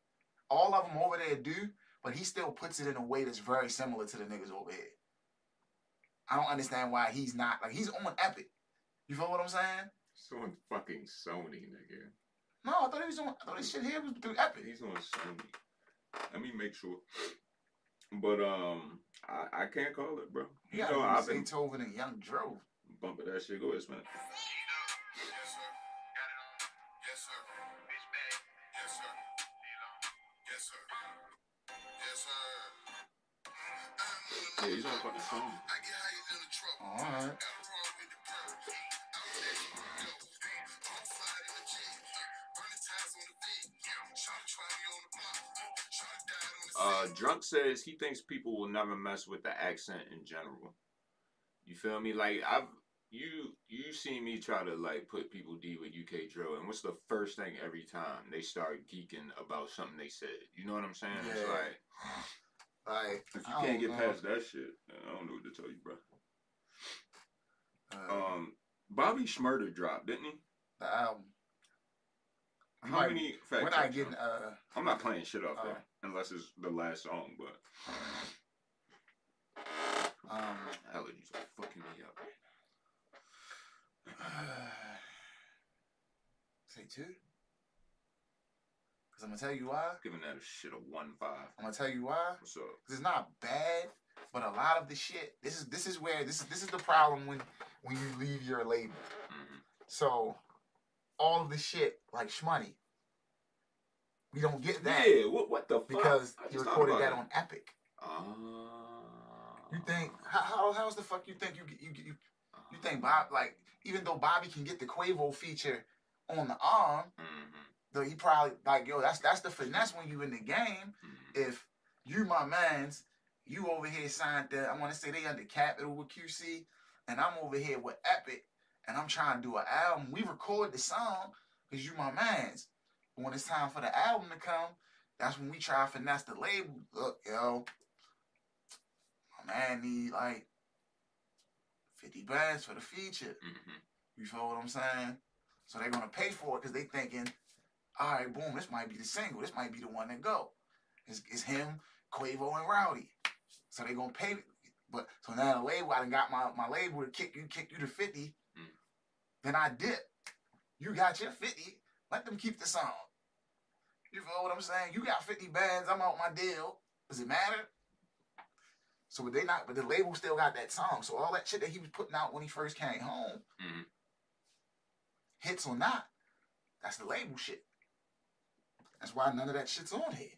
All of them over there do, but he still puts it in a way that's very similar to the niggas over here. I don't understand why he's not like he's on Epic. You feel what I'm saying? So on fucking Sony, nigga. No, I thought he was on. I thought this shit here was through Epic. He's on Sony. Let me make sure. But um, I, I can't call it, bro. You Yeah, know, I've been Beethoven and Young Dro. bumping that shit. Go ahead, man. Yeah, he's on fucking Sony. All right. Uh, Drunk says he thinks people will never mess with the accent in general. You feel me? Like I've you you see me try to like put people D with UK drill, and what's the first thing every time they start geeking about something they said? You know what I'm saying? It's Yeah. like Like if you can't get know. past that shit, I don't know what to tell you, bro. uh, Um, Bobby Shmurda dropped, didn't he? the album. How might- many? Fact We're not getting. Uh, I'm not playing shit off uh, there unless it's the last song, but um. allergies are fucking me up. Say two. Cause I'm gonna tell you why. Giving that a shit a one five. I'm gonna tell you why. What's up? Cause it's not bad, but a lot of the shit. This is this is where this is this is the problem when when you leave your label. hmm So all of the shit like Shmoney, we don't get that Yeah, what, what the fuck? because you recorded that on Epic. Ah. You think how how how's the fuck you think you you you you think Bob like even though Bobby can get the Quavo feature on the arm, hmm though he probably like yo. That's that's the finesse when you in the game. Mhm. If you my man's, you over here signed the I want to say they under Capitol with QC, and I'm over here with Epic, and I'm trying to do an album. We record the song because you my man's. But when it's time for the album to come, that's when we try to finesse the label. Look, yo, my man need like fifty bands for the feature. Mhm. You feel what I'm saying? So they're gonna pay for it because they thinking, all right, boom, this might be the single. This might be the one that go. It's, it's him, Quavo, and Rowdy. So they gonna pay. But so now the label, I done got my, my label to kick you, kick you to 50. Mm. Then I dip. You got your 50. Let them keep the song. You feel what I'm saying? You got 50 bands. I'm out my deal. Does it matter? So they not, but the label still got that song. So all that shit that he was putting out when he first came home, Mhm. hits or not, that's the label shit. That's why none of that shit's on here.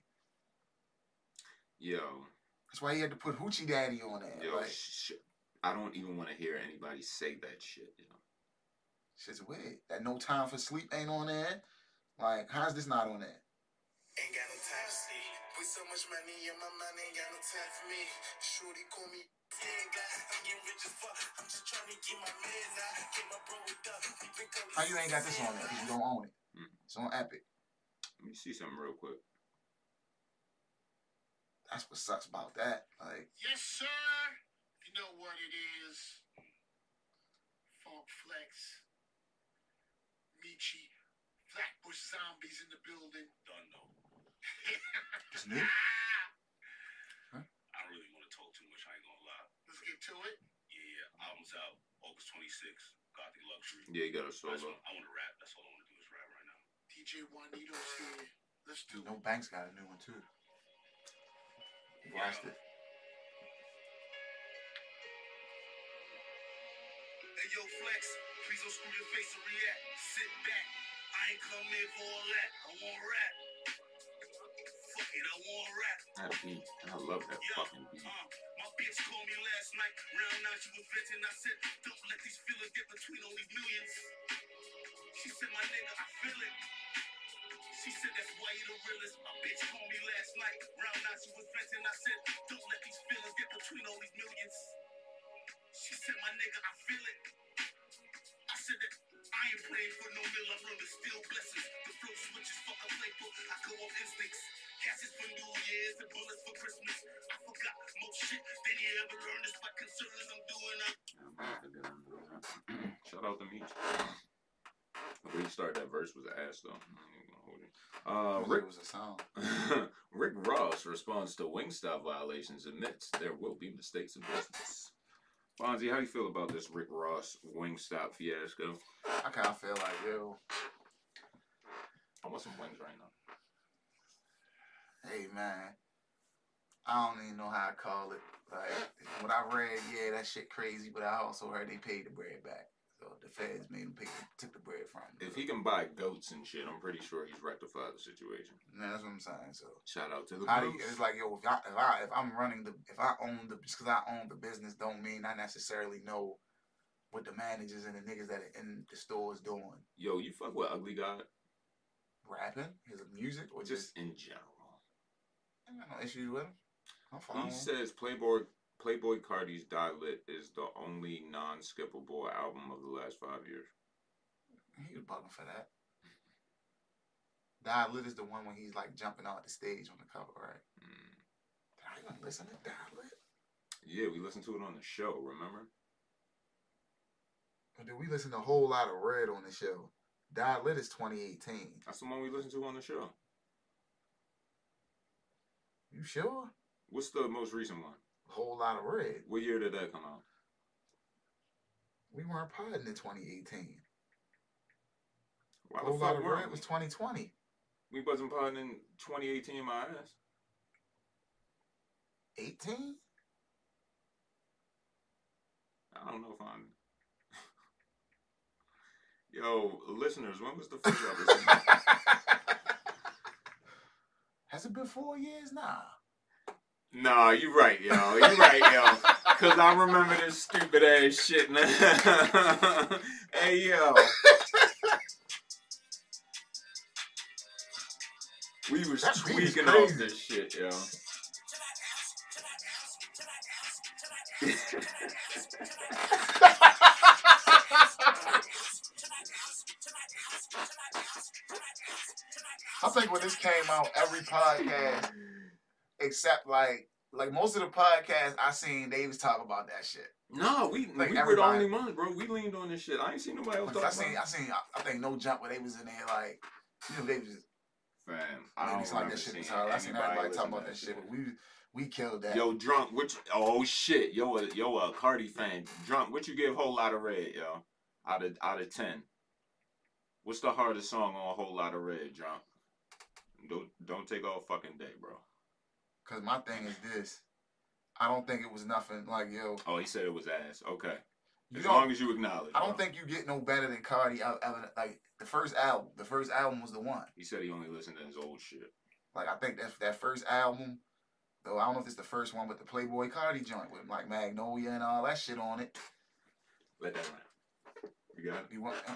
Yo, That's why he had to put Hoochie Daddy on there. yo, like, sh- I don't even want to hear anybody say that shit. You know. shit's weird. That No Time for Sleep ain't on there. Like, how's this not on there? Ain't got no time to sleep. Put so much money in my mind, ain't got no time for me. Shorty call me. Ain't I'm getting rich as fuck. I'm just trying to get my man now. Get my bro with up. We been going How you ain't got this on there? Because you don't own it. Mhm. It's on Epic. Let me see something real quick. That's what sucks about that. Like, Yes, sir. You know what it is. Funk Flex. Meechy. Flatbush Zombies in the building. Don't know. it's new. Ah! I don't really want to talk too much, I ain't gonna lie. Let's get to it. Yeah, yeah. Album's out August 26th. Gothic Luxury. Yeah, you got a just solo. wanna, I want to rap. That's all I want to do is rap right now. DJ Juanito's here. Let's do it. Banks got a new one too. Watched it. Hey, yo, Flex, please don't screw your face and react. Sit back. I ain't come in for all that. I want rap. Fuck it, I want rap. That beat. I love that fucking beat. Uh, my bitch called me last night. Round nine, she was venting. I said, don't let these feelings get between all these millions. She said, my nigga, I feel it. She said, that's why you the realest. My bitch called me last night. Round nine, she was venting. I said, don't let these feelings get between all these millions. She said, my nigga, I feel it. I said that I ain't praying for no meal. I learned to steal blessings. The flow switches, fuck a playbook. I go off instincts. Casses for New Year's and bullets for Christmas. I forgot most shit than you ever learned. It's my concerns I'm doing. I'm Shout out to Meech. The way he started that verse was ass though. Uh, It Rick was a song. Rick Ross responds to Wingstop violations, admits there will be mistakes in business. Fonzie, how do you feel about this Rick Ross Wingstop fiasco? I kind of feel like, yo, I want some wings right now. hey man, I don't even know how to call it. Like what I read, yeah, that shit crazy, but I also heard they paid the bread back. The feds made him pick, took the bread from him. If he can buy goats and shit, I'm pretty sure he's rectified the situation. That's what I'm saying. So Shout out to the how do you, it's like yo, if I, if I if I'm running the if I own the just because I own the business don't mean I necessarily know what the managers and the niggas that are in the stores doing. Yo, you fuck with Ugly God? Rapping, his music, or just just in general? I got no issues with him. I'm He says Playboi Playboi Carti's Die Lit is the only non-skippable album of the last five years. He was bugging for that. Die Lit is the one when he's like jumping off the stage on the cover, right? Mm. Did I even listen to Die Lit? Yeah, we listened to it on the show. Remember? Or did we listen to a Whole Lotta Red on the show? Die Lit is 2018. That's the one we listened to on the show. You sure? What's the most recent one? Whole Lotta Red. What year did that come out? We weren't podding in 2018. Why Whole Lotta Red we? was 2020. We wasn't podding in 2018, my ass. 18? I don't know if I'm. Yo, listeners, when was the first episode? Has it been four years? Nah. Nah, you right, yo. You right, yo. Cause I remember this stupid ass shit, man. hey, yo. We was tweaking off this shit, yo. I think when this came out, every podcast except like like most of the podcasts I seen, they was talking about that shit. No, we Like we were the only ones, bro. We leaned on this shit. I ain't seen nobody else talk I seen. I seen, I, I think no jump where they was in there like, you know, they was Fam, I don't like that shit. I seen everybody talking about that shit, but we we killed that. Yo, drunk. Which? Oh shit. Yo, a, yo, a Carti fan. Drunk. What you give Whole Lotta Red, yo? Out of out of ten. What's the hardest song on a Whole Lotta Red, drunk? Don't don't take all fucking day, bro. Cause my thing is this, I don't think it was nothing like yo. Oh, he said it was ass. Okay. As long as you acknowledge. I don't bro. think you get no better than Carti. out- out- Like the first album, the first album was the one. He said he only listened to his old shit. Like I think that that first album, though I don't know if it's the first one, but the Playboi Carti joint with like Magnolia and all that shit on it. Let that run. You got it. You want? Uh,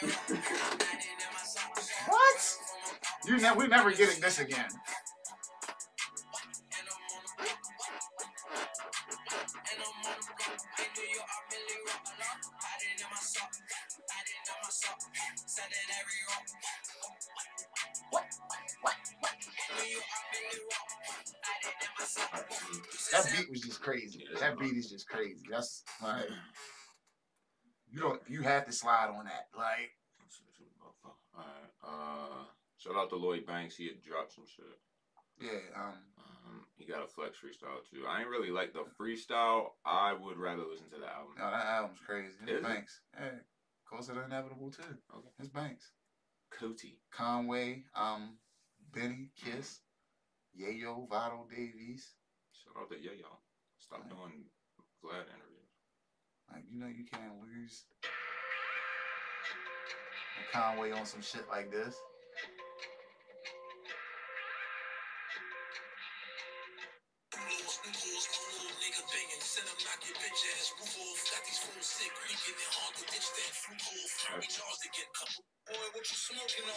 What? You never, we're never getting this again. That beat was just crazy. That beat is just crazy. That's like you don't you have to slide on that. Like Alright. Uh, shout out to Lloyd Banks. He had dropped some shit. yeah, um, Um, he got a flex freestyle too. I ain't really like the freestyle. I would rather listen to the album. no, that album's crazy. It's it? Banks. Yeah, closer to inevitable too. Okay. It's Banks. Coty. Conway, um, Benny, Kiss, Yayo, Vado Davies. Shout out to y'all. Stop Right. doing Vlad interviews. Like you know you can't lose. And Conway on some shit like this. You smoking on?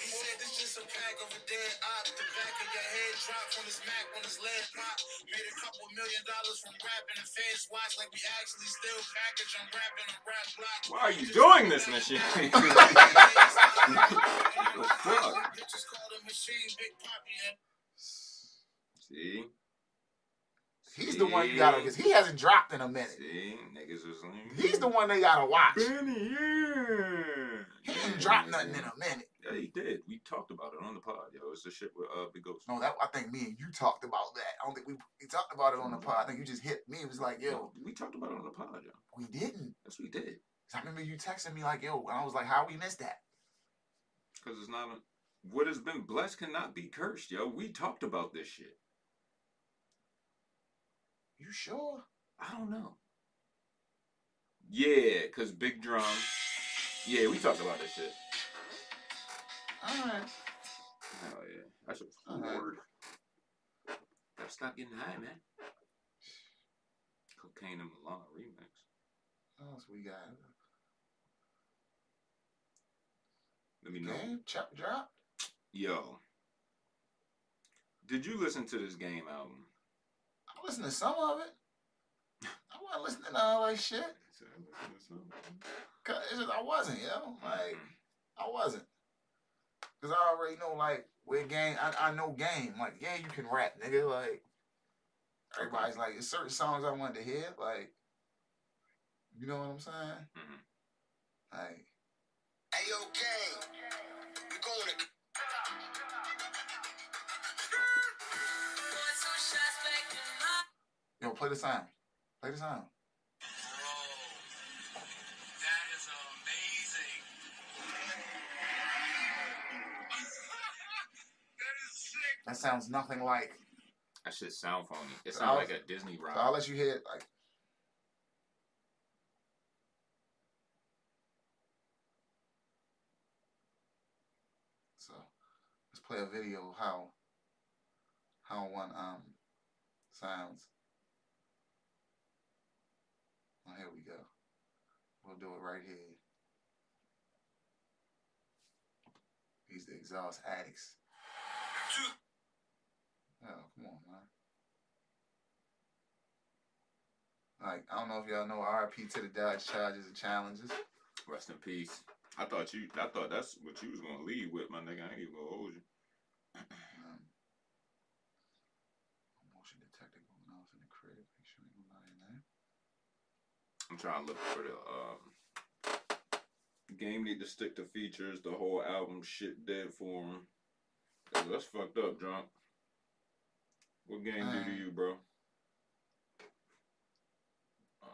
He said this just a pack of a dead op. The back of your head drop from his Mac when his lead pop. Made a couple million dollars from rapping. The fans watch like we actually still package. I'm rapping a rap block. Why are you doing this, Michelle? the fuck? Bitches call the machine Big Poppy. See? He's the one you gotta because he hasn't dropped in a minute. See? Niggas is like, He's the one they gotta watch. Benny, yeah. He didn't drop nothing in a minute. Yeah, he did. We talked about it on the pod, yo. It's the shit with uh Big Ghost. No, that I think me and you talked about that. I don't think we we talked about it on the pod. I think you just hit me. It was like, yo, we talked about it on the pod, yo. we didn't. Yes, we did. I remember you texting me like, yo, and I was like, how we missed that? Because it's not a, what has been blessed cannot be cursed, yo. We talked about this shit. You sure? I don't know. Yeah, cause big drum. Yeah, we talked about this shit. All right. Hell yeah, that's a cool Alright. word. Gotta stop getting high, man. Cocaine and Milana remix. What else we got? Let me know. Game chop drop. Yo, did you listen to this game album? I listened to some of it. I wasn't listening to all that shit. Cause it's just, I wasn't, you know, like I wasn't. Cause I already know like where game. I, I know game. Like yeah, you can rap, nigga. Like everybody's like, there's certain songs I wanted to hear. Like you know what I'm saying? Mhm. Like Hey, yo, gang. We going to. yo, play the sound. Play the sound. That sounds nothing like. That shit sound phony. It sounds like a Disney So I'll let you hear it. Like so, let's play a video of how how one um sounds. Oh, here we go. We'll do it right here. These the exhaust addicts. Oh, come on, man. Like, I don't know if y'all know RP to the Dodge charges and challenges. Rest in peace. I thought you. I thought that's what you was gonna leave with, my nigga. I ain't even gonna hold you. Um, motion detector going off in the crib. Make sure ain't nobody in there. I'm trying to look for the um. Game need to stick to features. The whole album shit dead for him. That's fucked up, drunk. What game do to you, bro? Um,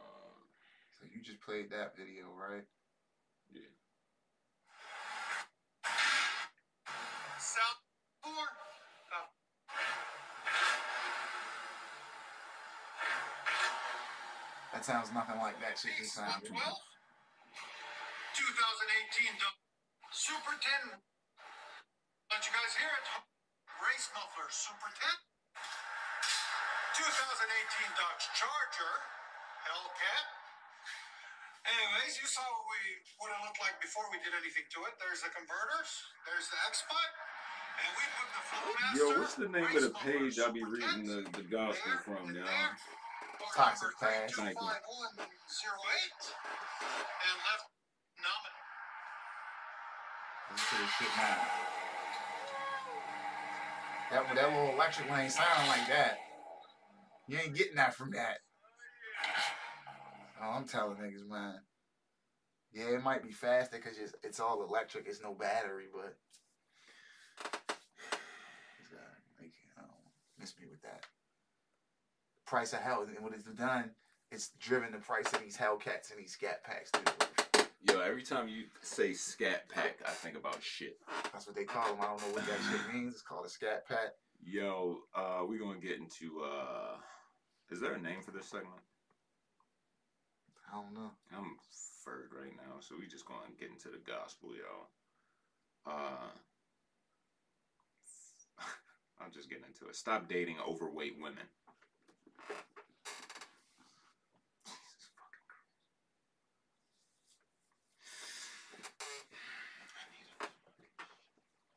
So you just played that video, right? yeah. South four. Uh, That sounds nothing like that shit just sounds. 12. 2018 Dodge Super 10. Don't you guys hear it? Race muffler Super 10. 2018 Dodge Charger Hellcat. Anyways, you saw what we what it looked like before we did anything to it. There's the converters. There's the X-Spot. And we put the Flowmaster. Yo, what's the name of the page I'll be reading the, the gospel There from, and y'all? there. Bar Toxic Pass. Thank you. 325108. And left nominal. Listen to this shit now. That that little electric one ain't sound like that. You ain't getting that from that. Oh, I'm telling niggas, man. Yeah, it might be faster because it's, it's all electric. It's no battery, but it's gotta make it, I don't miss me with that. Price of hell, and what it's done, it's driven the price of these Hellcats and these Scat Packs roof. Yo, every time you say scat pack, I think about shit. That's what they call them. I don't know what that shit means. It's called a Scat Pack. Yo, uh, we gonna get into uh, is there a name for this segment? I don't know. I'm furred right now, so we just gonna get into the gospel, yo. Uh, I'm just getting into it. Stop dating overweight women. Jesus fucking Christ. I need a,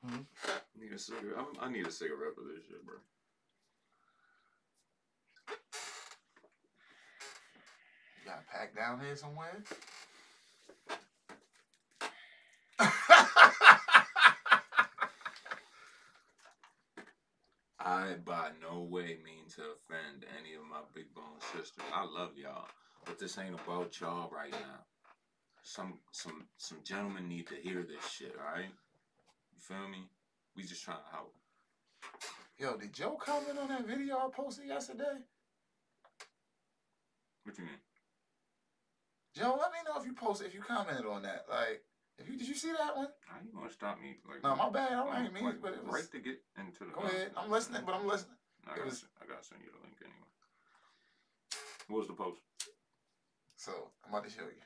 Hmm? I need a cigarette. I'm, I need a cigarette for this shit, bro. Got a pack down here somewhere? I by no way mean to offend any of my big bone sisters. I love y'all, but this ain't about y'all right now. Some some some gentlemen need to hear this shit, alright? You feel me? We just trying to help. Yo, did Joe comment on that video I posted yesterday? What you mean? Joe, let me know if you posted, if you commented on that. Like, if you did you see that one? How you gonna stop me? Like, No, my bad. I like, ain't mean, like, but it was. right to get into the. Go ahead. I'm listening, but I'm listening. I gotta, was- I gotta send you the link anyway. What was the post? So I'm about to show you.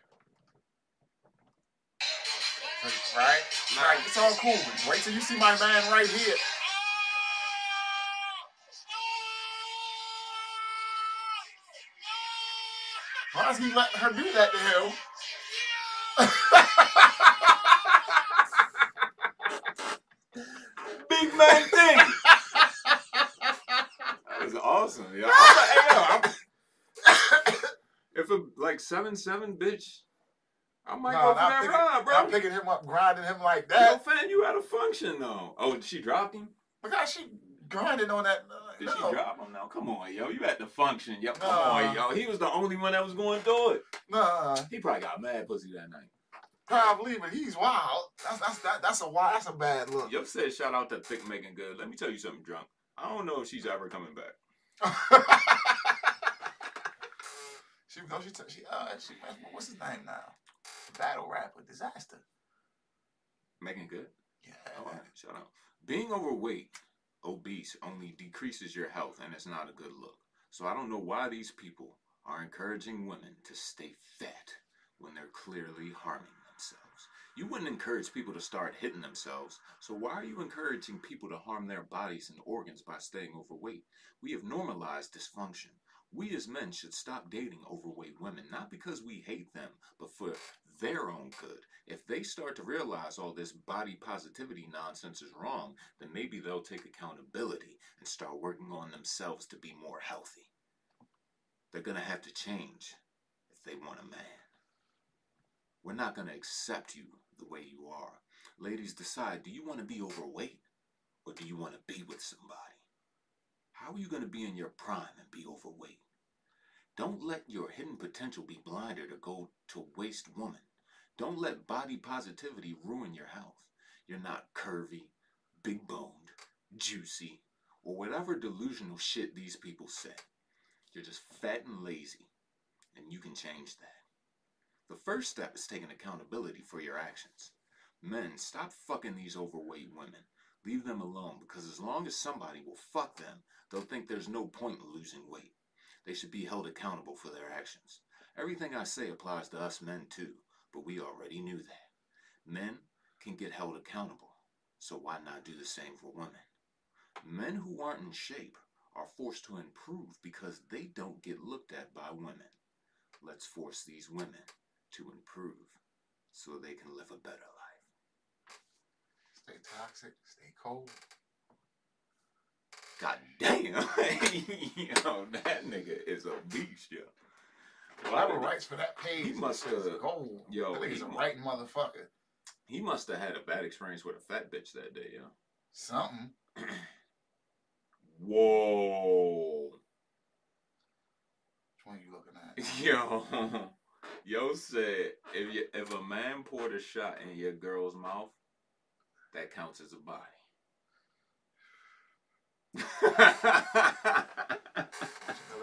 So, right? Right. It's all cool. Wait till you see my man right here. Why is he letting her do that to him? Big man thing. that was awesome. Yeah. I'm like, hey, yo, I'm- if a like seven seven bitch, I might No, go for that picking, ride, bro. I'm picking him up, grinding him like Yo, that. fan, you had a function though. Oh, she dropped him. Because she grinding on that. Uh, Did no. she drop him? No, come on, yo. You at the function, yo. Come Nah. on, yo. He was the only one that was going through it. Nah, He probably got mad pussy that night. probably, but he's wild. That's that's that, that's a wild. That's a bad look. Yo said shout out to Thick Making Good. Let me tell you something, drunk. I don't know if she's ever coming back. she no, she t- she uh she what's his name now? Battle rapper disaster. Making Good. Yeah. All right, shout out. Being overweight, obese, only decreases your health, and it's not a good look. So I don't know why these people are encouraging women to stay fat when they're clearly harming themselves. You wouldn't encourage people to start hitting themselves, so why are you encouraging people to harm their bodies and organs by staying overweight? We have normalized dysfunction. We as men should stop dating overweight women, not because we hate them, but for their own good. If they start to realize all this body positivity nonsense is wrong, then maybe they'll take accountability and start working on themselves to be more healthy. They're going to have to change if they want a man. We're not going to accept you the way you are. Ladies, decide do you want to be overweight or do you want to be with somebody? How are you going to be in your prime and be overweight? Don't let your hidden potential be blinded or go to waste woman. Don't let body positivity ruin your health. You're not curvy, big boned, juicy, or whatever delusional shit these people say. You're just fat and lazy, and you can change that. The first step is taking accountability for your actions. Men, stop fucking these overweight women. Leave them alone because as long as somebody will fuck them, they'll think there's no point in losing weight. They should be held accountable for their actions. Everything I say applies to us men too, but we already knew that. Men can get held accountable, so why not do the same for women? Men who aren't in shape are forced to improve because they don't get looked at by women. Let's force these women to improve so they can live a better life. Stay toxic, stay cold. God damn. yo, that nigga is a beast, yo. Whoever writes for that page, He must have- gold. yo, that nigga's he a writing motherfucker. He must have had a bad experience with a fat bitch that day, yo. Something. Whoa. Which one are you looking at? Yo. Yo said if you if a man poured a shot in your girl's mouth, that counts as a body. Really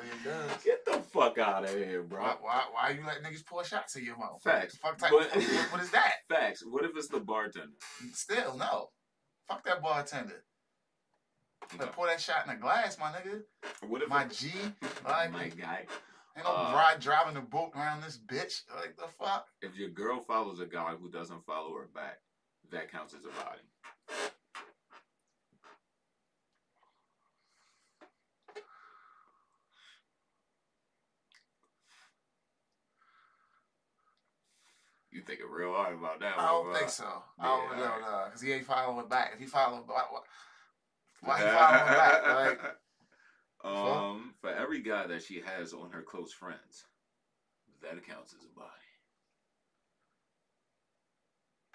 it does. Get the fuck out of here, bro. Why, why, why you let niggas pour shots in your mouth? Facts. Fuck type But- of, what, what is that? Facts. What if it's the bartender? Still, no. Fuck that bartender. Better pour that shot in a glass, my nigga. What if My it- G. my Like, guy? ain't no Uh, ride driving the boat around this bitch. Like, the fuck? If your girl follows a guy who doesn't follow her back, that counts as a body. You think thinking real hard about that I don't think so. I don't Yeah, know, alright. no. Because he ain't following back. If he following back, why, why he following back? Like, um, for every guy that she has on her close friends, that counts as a body.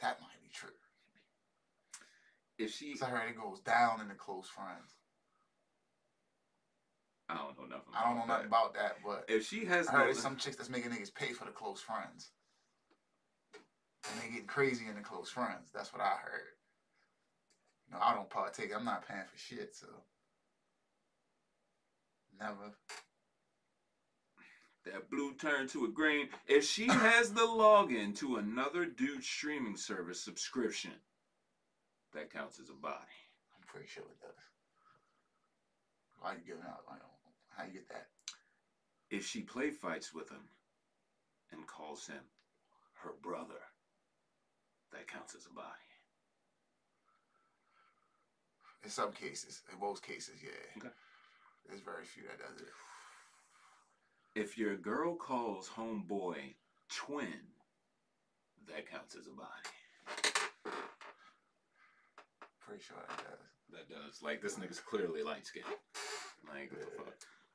that might be true. If she, I heard it goes down in the close friends. I don't know nothing. I don't know about nothing that. about that, but If she has I heard no, some chicks that's making niggas pay for the close friends. And they getting crazy in the close friends. That's what I heard. No, I don't partake. I'm not paying for shit, so never. that blue turned to a green. If she has the login to another dude streaming service subscription, that counts as a body. I'm pretty sure it does. Why you giving out? I. How you get that? If she play fights with him and calls him her brother, that counts as a body. In some cases, in most cases, yeah. Okay. There's very few that does it. If your girl calls homeboy twin, that counts as a body. Pretty sure that does. That does. Like this nigga's clearly light skinned. Like what the fuck.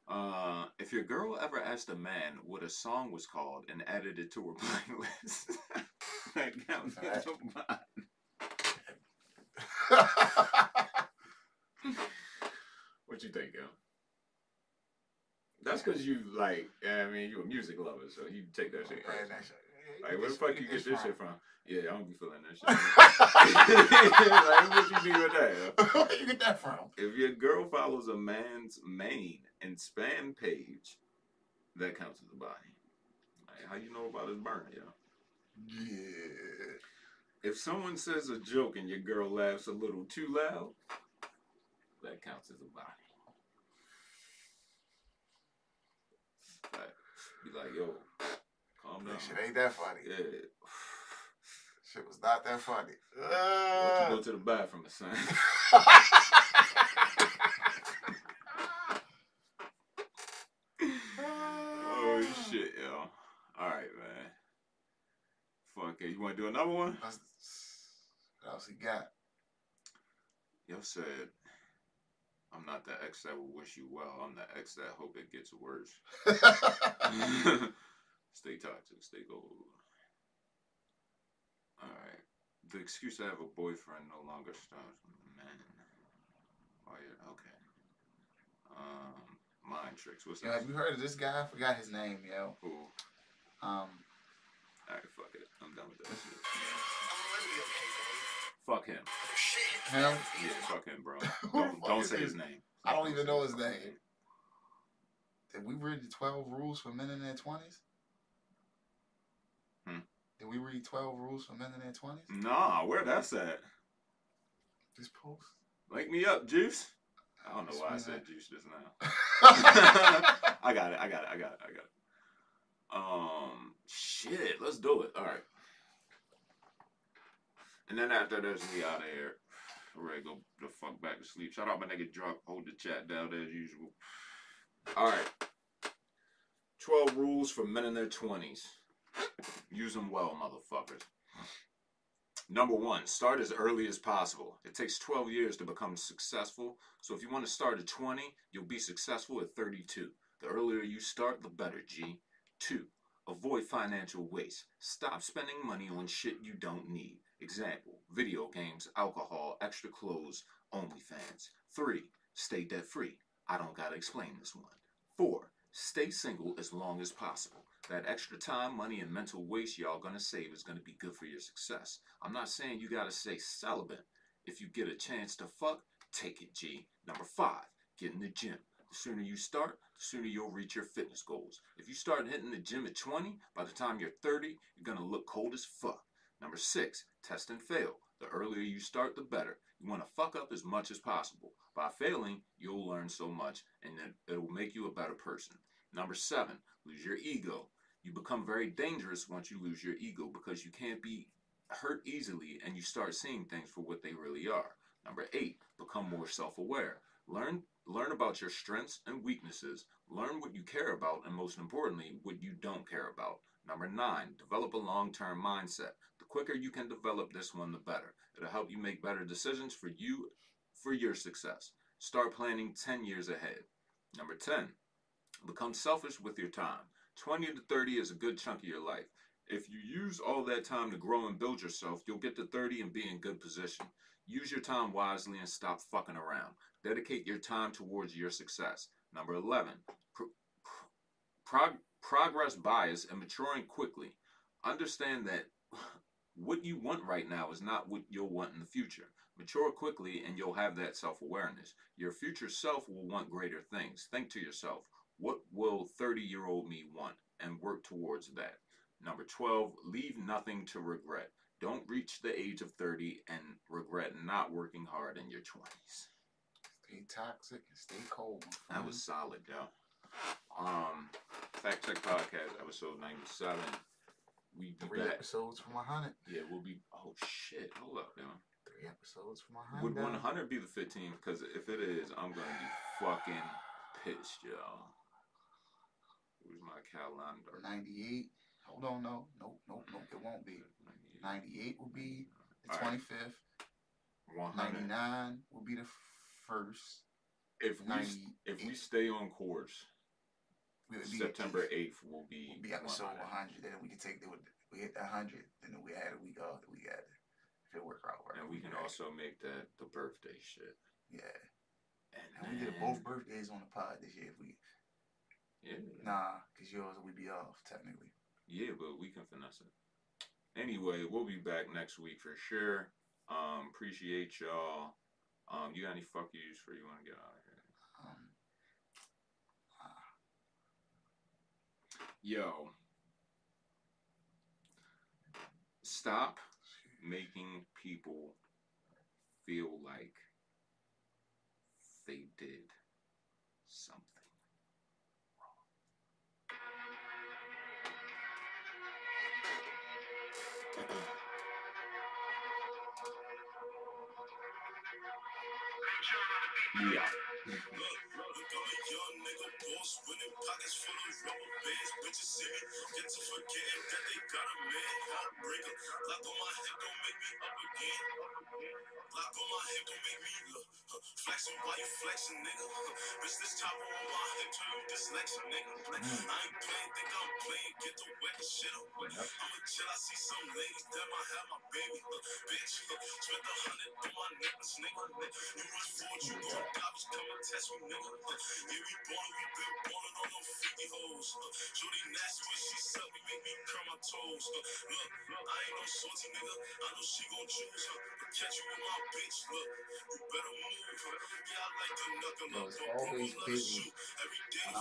Uh, if your girl ever asked a man what a song was called and added it to her playlist, that counts as a body. What you think, yo? That's because you like. I mean, you're a music lover, so you take that shit. Man, personal. that shit- Like, where the fuck you get this shit from? Yeah, I don't be feeling that shit. like, what you do with that? Where you get that from? If your girl follows a man's main and spam page, that counts as a body. Like, how you know about his burn, yo? Yeah. If someone says a joke and your girl laughs a little too loud, that counts as a body. Like, be like, yo, calm down. That shit ain't that funny. Yeah. Shit was not that funny. Why don't Uh, you go to the bathroom, son? want to do another one? What else he got? Yo said, I'm not the ex that will wish you well. I'm the ex that hope it gets worse. stay toxic, stay gold. Alright. The excuse I have a boyfriend no longer stops man. Oh, yeah, okay. Um, mind tricks. What's that? have you heard of this guy? I forgot his name, yo. Who? Um, Alright, fuck it. I'm done with that shit. I'm really okay, babe. Fuck him. Him. Yeah, fuck him, bro. Don't, don't say his name. I don't even know his name. Did we read the twelve rules for men in their twenties? Hmm. Did we read twelve rules for men in their twenties? Nah, where that's at? This post. Link me up, Juice. I don't know why I said. Juice just now. I got it. I got it. I got it. I got it. Um, shit. Let's do it. All right. And then after this, we out of here. All right, go the fuck back to sleep. Shout out my nigga Drop. Hold the chat down as usual. All right. Twelve rules for men in their twenties. Use them well, motherfuckers. Number one, start as early as possible. It takes 12 years to become successful, so if you want to start at 20, you'll be successful at 32. The earlier you start, the better, G. Two, avoid financial waste. Stop spending money on shit you don't need. Example, video games, alcohol, extra clothes, OnlyFans. Three, stay debt free. I don't gotta explain this one. Four, stay single as long as possible. That extra time, money, and mental waste y'all gonna save is gonna be good for your success. I'm not saying you gotta stay celibate. If you get a chance to fuck, take it, G. Number five, get in the gym. The sooner you start, the sooner you'll reach your fitness goals. If you start hitting the gym at 20, by the time you're 30, you're gonna look cold as fuck. Number six, test and fail. The earlier you start, the better. You wanna fuck up as much as possible. By failing, you'll learn so much and then it'll make you a better person. Number seven, lose your ego. You become very dangerous once you lose your ego because you can't be hurt easily and you start seeing things for what they really are. Number eight, become more self-aware. Learn learn about your strengths and weaknesses. Learn what you care about and most importantly, what you don't care about. Number nine, develop a long-term mindset. The quicker you can develop this one, the better. It'll help you make better decisions for you for your success. Start planning 10 years ahead. Number 10, become selfish with your time. 20 to 30 is a good chunk of your life. If you use all that time to grow and build yourself, you'll get to 30 and be in good position. Use your time wisely and stop fucking around. Dedicate your time towards your success. Number 11, pro- prog- progress bias and maturing quickly. Understand that what you want right now is not what you'll want in the future. Mature quickly and you'll have that self awareness. Your future self will want greater things. Think to yourself, what will 30 year old me want? And work towards that. Number 12, leave nothing to regret. Don't reach the age of 30 and regret not working hard in your 20s. Stay toxic and stay cold. That was solid, yo. Um, Fact Check Podcast, episode 97. We three back. episodes from hundred. Yeah, we'll be. Oh, shit. Hold up, yo. Three episodes from 100. Would hundred. be the 15th? Because if it is, I'm going to be fucking pissed, y'all. Where's my calendar? Ninety-eight. Hold on, no, nope, nope, nope. It won't be. Ninety-eight will be the All right. twenty-fifth. 100. Ninety-nine will be the first. If we, 90 if we stay on course, Will be September eighth. 8th will be, we'll be episode 100. one hundred. Then we can take the we hit the hundred. Then we had a week off. Then we got it. If it work out right. And we can back. also make that the birthday shit. yeah. And, And we did both birthdays on the pod this year. If we Yeah. nah, cause yours we be off technically. Yeah, but we can finesse it. Anyway, we'll be back next week for sure. Um, appreciate y'all. Um, you got any fuck yous for you want to get out of here? Um, uh, Yo, stop making people feel like they did Yeah. Pockets full of rubber bands. Bitches see me, get to forgetting that they got a man. Heartbreaker, lock on my hip, don't make me up again. Lock on my hip, don't make me look. Huh, flexing while you flexing, nigga. Huh, bitch, this chopper on my hip, turn you dyslexic, nigga. I ain't playing, think I'm playing, get the wet shit up. I'ma chill, I see some ladies that might have my baby. Huh, bitch, huh, spent a hundred on my necklace, nigga. You rush forward, you die, bitch, come and test me, nigga. Huh, yeah, we ballin', we been ballin' on them freaky hoes. Huh, Shorty nasty when she suck me, make me curl my toes. Huh, look, I ain't no salty nigga, I know she gon' choose. But catch you with my bitch, look, you better move. Yeah, I like to knuckle up, but always busy shoot. Every day